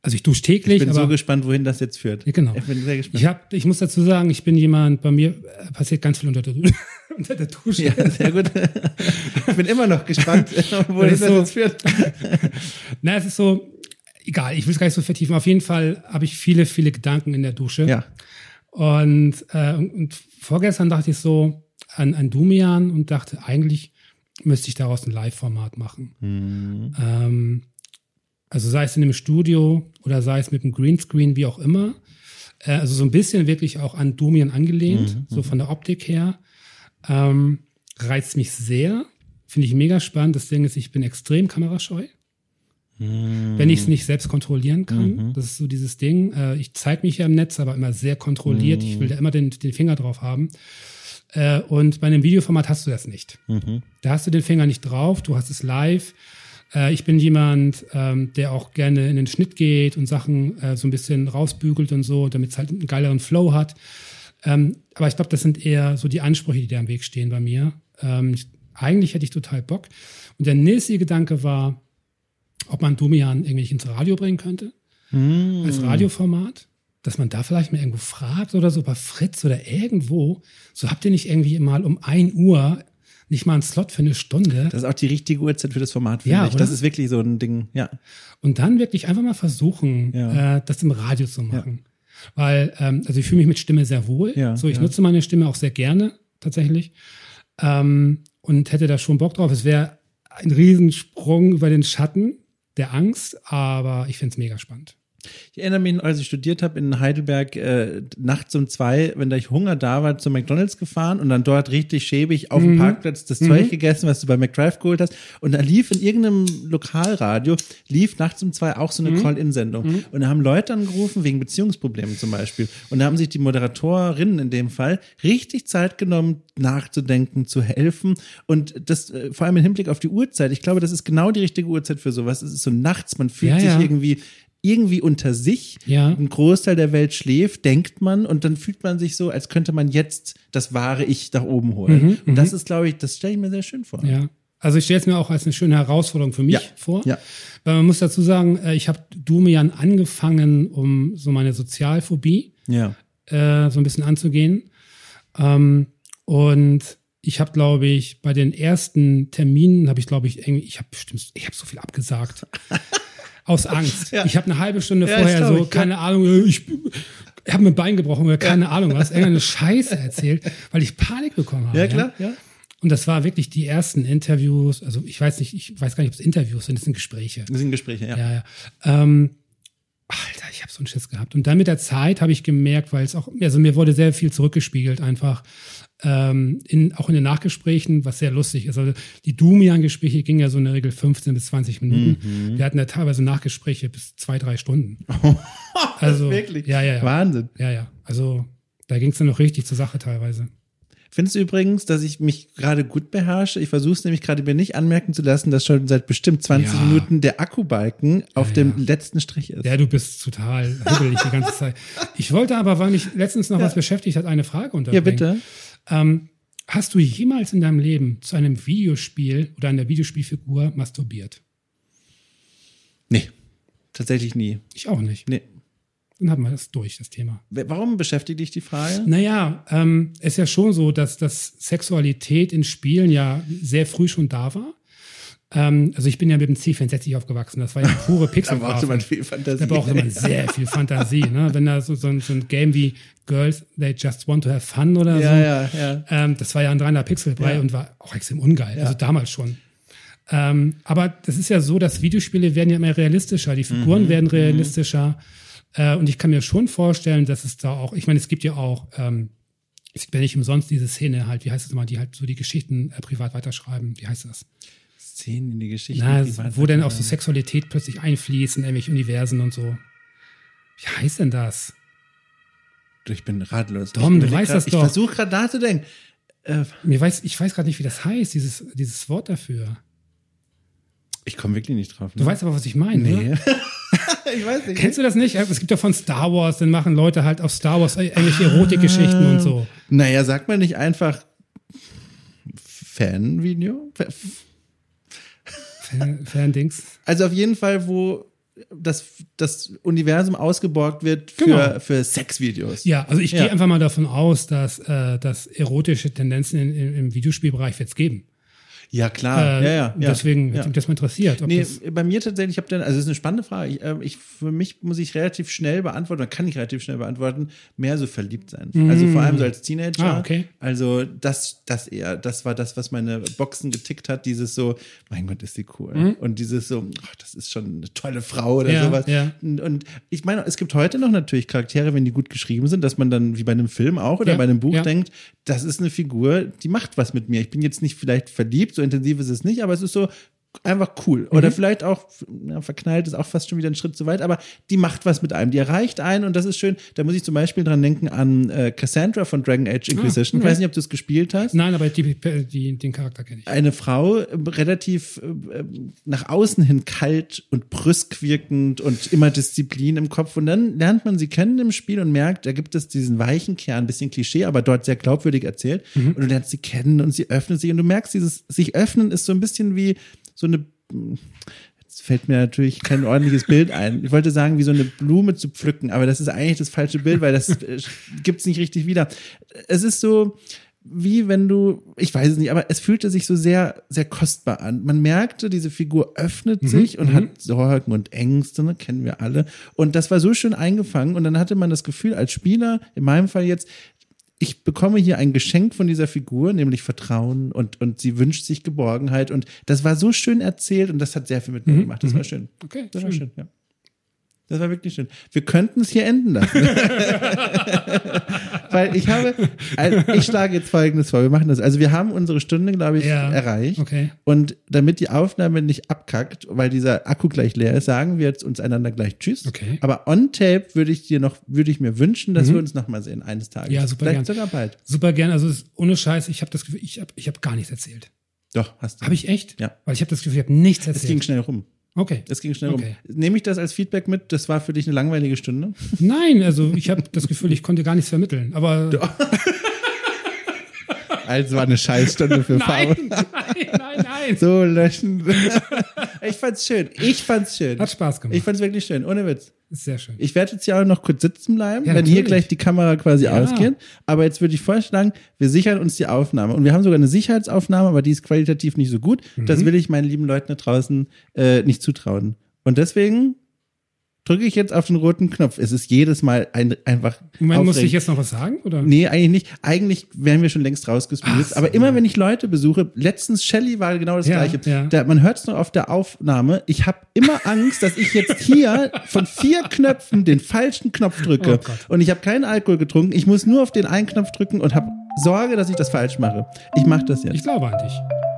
Also ich dusche täglich. Ich bin aber, so gespannt, wohin das jetzt führt. Ja, genau. Ich bin sehr gespannt. Ich, hab, ich muss dazu sagen, ich bin jemand, bei mir passiert ganz viel unter der, unter der Dusche. Ja, sehr gut. ich bin immer noch gespannt, wohin das, das so, jetzt führt. Na, es ist so, egal, ich will es gar nicht so vertiefen. Auf jeden Fall habe ich viele, viele Gedanken in der Dusche. Ja. Und, äh, und, vorgestern dachte ich so an, an Dumian und dachte, eigentlich müsste ich daraus ein Live-Format machen. Mhm. Ähm, also sei es in einem Studio oder sei es mit einem Greenscreen, wie auch immer. Äh, also so ein bisschen wirklich auch an Dumian angelehnt, mhm. so von der Optik her. Ähm, reizt mich sehr. Finde ich mega spannend. Das Ding ist, ich bin extrem kamerascheu. Mhm. Wenn ich es nicht selbst kontrollieren kann. Mhm. Das ist so dieses Ding. Äh, ich zeige mich ja im Netz, aber immer sehr kontrolliert. Mhm. Ich will da immer den, den Finger drauf haben. Äh, und bei einem Videoformat hast du das nicht. Mhm. Da hast du den Finger nicht drauf, du hast es live. Äh, ich bin jemand, ähm, der auch gerne in den Schnitt geht und Sachen äh, so ein bisschen rausbügelt und so, damit es halt einen geileren Flow hat. Ähm, aber ich glaube, das sind eher so die Ansprüche, die da im Weg stehen bei mir. Ähm, ich, eigentlich hätte ich total Bock. Und der nächste Gedanke war, ob man Domian irgendwie ins Radio bringen könnte. Mm. Als Radioformat. Dass man da vielleicht mal irgendwo fragt oder so bei Fritz oder irgendwo. So habt ihr nicht irgendwie mal um ein Uhr nicht mal einen Slot für eine Stunde. Das ist auch die richtige Uhrzeit für das Format, finde ja, ich. Das ist wirklich so ein Ding, ja. Und dann wirklich einfach mal versuchen, ja. äh, das im Radio zu machen. Ja. Weil, ähm, also ich fühle mich mit Stimme sehr wohl. Ja, so, ich nutze meine Stimme auch sehr gerne, tatsächlich. Ähm, und hätte da schon Bock drauf. Es wäre ein Riesensprung über den Schatten der Angst, aber ich finde es mega spannend. Ich erinnere mich, als ich studiert habe in Heidelberg, äh, nachts um zwei, wenn da ich Hunger da war, zu McDonalds gefahren und dann dort richtig schäbig auf dem mhm. Parkplatz das mhm. Zeug gegessen, was du bei McDrive geholt hast. Und da lief in irgendeinem Lokalradio, lief nachts um zwei auch so eine mhm. Call-In-Sendung. Mhm. Und da haben Leute angerufen, wegen Beziehungsproblemen zum Beispiel. Und da haben sich die Moderatorinnen in dem Fall richtig Zeit genommen, nachzudenken, zu helfen. Und das äh, vor allem im Hinblick auf die Uhrzeit. Ich glaube, das ist genau die richtige Uhrzeit für sowas. Es ist so nachts, man fühlt ja, sich ja. irgendwie irgendwie unter sich. Ja. Ein Großteil der Welt schläft, denkt man, und dann fühlt man sich so, als könnte man jetzt das wahre Ich nach oben holen. Mhm, und das mhm. ist, glaube ich, das stelle ich mir sehr schön vor. Ja. Also ich stelle es mir auch als eine schöne Herausforderung für mich ja. vor. Ja. Weil man muss dazu sagen, äh, ich habe Dumian angefangen, um so meine Sozialphobie ja. äh, so ein bisschen anzugehen. Ähm, und ich habe, glaube ich, bei den ersten Terminen habe ich, glaube ich, irgendwie, ich habe bestimmt, ich habe so viel abgesagt. aus Angst. Ja. Ich habe eine halbe Stunde ja, vorher so, ich, keine. Ahnung, äh, ich, habe mir Bein gebrochen oder keine Ahnung was, irgendeine Scheiße erzählt, weil ich Panik bekommen habe. Ja, klar, ja. Und das war wirklich die ersten Interviews, also ich weiß nicht, ich weiß gar nicht, ob es Interviews sind, das sind Gespräche. Das sind Gespräche, ja. Ja, ja. Ähm, Alter, ich habe so einen Schiss gehabt. Und dann mit der Zeit habe ich gemerkt, weil es auch, also mir wurde sehr viel zurückgespiegelt einfach, ähm, in, auch in den Nachgesprächen, was sehr lustig ist. Also die Dumian-Gespräche gingen ja so in der Regel 15 bis 20 Minuten. Mhm. Wir hatten ja teilweise Nachgespräche bis zwei, drei Stunden. also wirklich ja, ja, ja. Wahnsinn. Ja, ja. Also da ging es dann noch richtig zur Sache teilweise. Findest du übrigens, dass ich mich gerade gut beherrsche? Ich versuche es nämlich gerade mir nicht anmerken zu lassen, dass schon seit bestimmt 20 ja. Minuten der Akkubalken auf ja, dem letzten Strich ist. Ja, du bist total hibbelig die ganze Zeit. Ich wollte aber, weil mich letztens noch was beschäftigt hat, eine Frage unterbringen. Ja, bitte. Ähm, hast du jemals in deinem Leben zu einem Videospiel oder einer Videospielfigur masturbiert? Nee, tatsächlich nie. Ich auch nicht. Nee. Dann haben wir das durch, das Thema. Warum beschäftigt dich die Frage? Naja, ähm, ist ja schon so, dass, dass Sexualität in Spielen ja sehr früh schon da war. Ähm, also ich bin ja mit dem C64 aufgewachsen. Das war ja pure Pixel. da brauchte man viel Fantasie. Da brauchte man sehr viel Fantasie. Ne? Wenn da so, so, ein, so ein Game wie Girls, They Just Want to Have Fun oder ja, so. Ja, ja. Ähm, das war ja ein 300 Pixel Brei ja. und war auch extrem ungeil. Also damals schon. Ähm, aber das ist ja so, dass Videospiele werden ja immer realistischer. Die Figuren mhm. werden mhm. realistischer. Äh, und ich kann mir schon vorstellen, dass es da auch, ich meine, es gibt ja auch, ähm, es gibt ja nicht umsonst diese Szene halt, wie heißt es immer, die halt so die Geschichten äh, privat weiterschreiben. Wie heißt das? Szenen in die Geschichte. Na, wo dann auch so Sexualität plötzlich einfließt in irgendwelche Universen und so. Wie heißt denn das? Ich bin ratlos. Dom, du weißt grad, das doch. Ich versuche gerade nachzudenken. Äh, Mir weiß, ich weiß gerade nicht, wie das heißt, dieses, dieses Wort dafür. Ich komme wirklich nicht drauf. Ne? Du weißt aber, was ich meine. Nee. ich weiß nicht. Kennst du das nicht? Es gibt ja von Star Wars, dann machen Leute halt auf Star Wars irgendwelche Erotikgeschichten und so. Naja, sagt man nicht einfach Fanvideo? Fan, Fan-Dings. Also auf jeden Fall, wo das, das Universum ausgeborgt wird für, genau. für Sexvideos. Ja, also ich ja. gehe einfach mal davon aus, dass, äh, dass erotische Tendenzen in, in, im Videospielbereich wird es geben. Ja, klar. Äh, ja, ja, ja. Deswegen ja. mich das mal interessiert. nee, bei mir tatsächlich, ich habe dann, also es ist eine spannende Frage. Ich, äh, ich, für mich muss ich relativ schnell beantworten, oder kann ich relativ schnell beantworten, mehr so verliebt sein. Mm. Also vor allem so als Teenager. Ah, okay. Also das, das eher, das war das, was meine Boxen getickt hat, dieses so, mein Gott, ist die cool. Mm. Und dieses so, ach, das ist schon eine tolle Frau oder ja, sowas. Ja. Und, und, ich meine, es gibt heute noch natürlich Charaktere, wenn die gut geschrieben sind, dass man dann wie bei einem Film auch oder bei einem Buch denkt, das ist eine Figur, die macht was mit mir. Ich bin jetzt nicht vielleicht verliebt, intensiv ist es nicht, aber es ist so einfach cool. Oder mhm. vielleicht auch, ja, verknallt ist auch fast schon wieder ein Schritt zu weit, aber die macht was mit einem, die erreicht einen und das ist schön. Da muss ich zum Beispiel dran denken an äh, Cassandra von Dragon Age ah, Inquisition. Ah, okay. Ich weiß nicht, ob du es gespielt hast. Nein, aber die, die, den Charakter kenne ich. Eine Frau, äh, relativ äh, nach außen hin kalt und brüsk wirkend und immer Disziplin im Kopf und dann lernt man sie kennen im Spiel und merkt, da gibt es diesen weichen Kern, bisschen Klischee, aber dort sehr glaubwürdig erzählt mhm. und du lernst sie kennen und sie öffnet sich und du merkst, dieses sich öffnen ist so ein bisschen wie so eine, jetzt fällt mir natürlich kein ordentliches Bild ein. Ich wollte sagen, wie so eine Blume zu pflücken, aber das ist eigentlich das falsche Bild, weil das äh, gibt's nicht richtig wieder. Es ist so, wie wenn du, ich weiß es nicht, aber es fühlte sich so sehr, sehr kostbar an. Man merkte, diese Figur öffnet mhm, sich und mhm. hat Sorgen und Ängste, ne, kennen wir alle. Und das war so schön eingefangen und dann hatte man das Gefühl als Spieler, in meinem Fall jetzt, ich bekomme hier ein Geschenk von dieser Figur, nämlich Vertrauen und, und sie wünscht sich Geborgenheit. Und das war so schön erzählt und das hat sehr viel mit mir mhm. gemacht. Das war mhm. schön. Okay, das schön. war schön, ja. Das war wirklich schön. Wir könnten es hier enden lassen. Weil ich habe, also ich schlage jetzt Folgendes vor. Wir machen das. Also wir haben unsere Stunde, glaube ich, ja, erreicht. Okay. Und damit die Aufnahme nicht abkackt, weil dieser Akku gleich leer ist, sagen wir jetzt uns einander gleich Tschüss. Okay. Aber on Tape würde ich dir noch, würde ich mir wünschen, dass mhm. wir uns nochmal sehen eines Tages. Ja, super Vielleicht gern. sogar bald. Super gern. Also ohne Scheiß, ich habe das Gefühl, ich habe ich hab gar nichts erzählt. Doch, hast du. Habe ich echt? Ja. Weil ich habe das Gefühl, ich habe nichts erzählt. Es ging schnell rum. Okay. Es ging schnell okay. rum. Nehme ich das als Feedback mit? Das war für dich eine langweilige Stunde? Nein, also ich habe das Gefühl, ich konnte gar nichts vermitteln. Aber. Also war eine Scheißstunde für Faul. Nein, nein, nein, nein. So löschen. Ich fand's schön. Ich fand's schön. Hat Spaß gemacht. Ich fand's wirklich schön. Ohne Witz. Ist sehr schön. Ich werde jetzt hier auch noch kurz sitzen bleiben, Ja, wenn hier natürlich. gleich die Kamera quasi Ja. ausgeht. Aber jetzt würde ich vorschlagen, wir sichern uns die Aufnahme. Und wir haben sogar eine Sicherheitsaufnahme, aber die ist qualitativ nicht so gut. Mhm. Das will ich meinen lieben Leuten da draußen äh, nicht zutrauen. Und deswegen drücke ich jetzt auf den roten Knopf. Es ist jedes Mal ein, einfach. Moment, muss ich jetzt noch was sagen? Oder? Nee, eigentlich nicht. Eigentlich wären wir schon längst rausgespielt. So, aber immer wenn ich Leute besuche, letztens Shelly war genau das Ja, gleiche. ja. Da, man hört es noch auf der Aufnahme. Ich habe immer Angst, dass ich jetzt hier von vier Knöpfen den falschen Knopf drücke. Oh und ich habe keinen Alkohol getrunken. Ich muss nur auf den einen Knopf drücken und habe Sorge, dass ich das falsch mache. Ich mache das jetzt. Ich glaube an dich.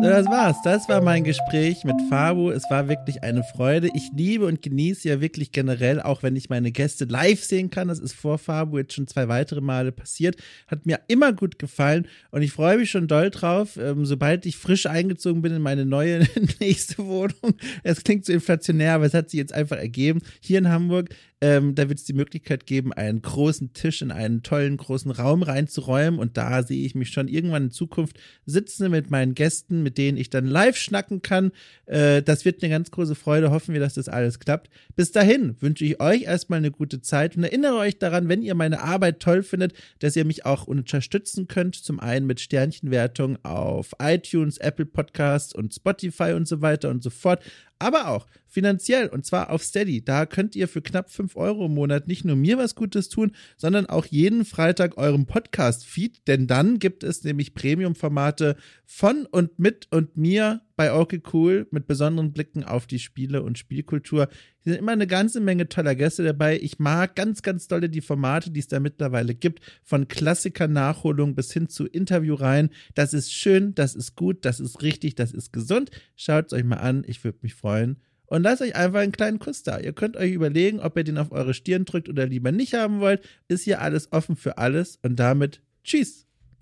So, das war's. Das war mein Gespräch mit Fabu. Es war wirklich eine Freude. Ich liebe und genieße ja wirklich generell, auch wenn ich meine Gäste live sehen kann. Das ist vor Fabu jetzt schon zwei weitere Male passiert. Hat mir immer gut gefallen und ich freue mich schon doll drauf, ähm, sobald ich frisch eingezogen bin in meine neue nächste Wohnung. Es klingt so inflationär, aber es hat sich jetzt einfach ergeben. Hier in Hamburg ähm, da wird es die Möglichkeit geben, einen großen Tisch in einen tollen großen Raum reinzuräumen. Und da sehe ich mich schon irgendwann in Zukunft sitzen mit meinen Gästen, mit denen ich dann live schnacken kann. Äh, das wird eine ganz große Freude. Hoffen wir, dass das alles klappt. Bis dahin wünsche ich euch erstmal eine gute Zeit und erinnere euch daran, wenn ihr meine Arbeit toll findet, dass ihr mich auch unterstützen könnt. Zum einen mit Sternchenwertung auf iTunes, Apple Podcasts und Spotify und so weiter und so fort aber auch finanziell und zwar auf Steady. Da könnt ihr für knapp 5 Euro im Monat nicht nur mir was Gutes tun, sondern auch jeden Freitag eurem Podcast-Feed, denn dann gibt es nämlich Premium-Formate von und mit und mir bei Okay Cool mit besonderen Blicken auf die Spiele und Spielkultur. Hier sind immer eine ganze Menge toller Gäste dabei. Ich mag ganz, ganz dolle die Formate, die es da mittlerweile gibt, von Klassiker-Nachholung bis hin zu Interviewreihen. Das ist schön, das ist gut, das ist richtig, das ist gesund. Schaut es euch mal an, ich würde mich freuen. Und lasst euch einfach einen kleinen Kuss da. Ihr könnt euch überlegen, ob ihr den auf eure Stirn drückt oder lieber nicht haben wollt. Ist hier alles offen für alles und damit tschüss.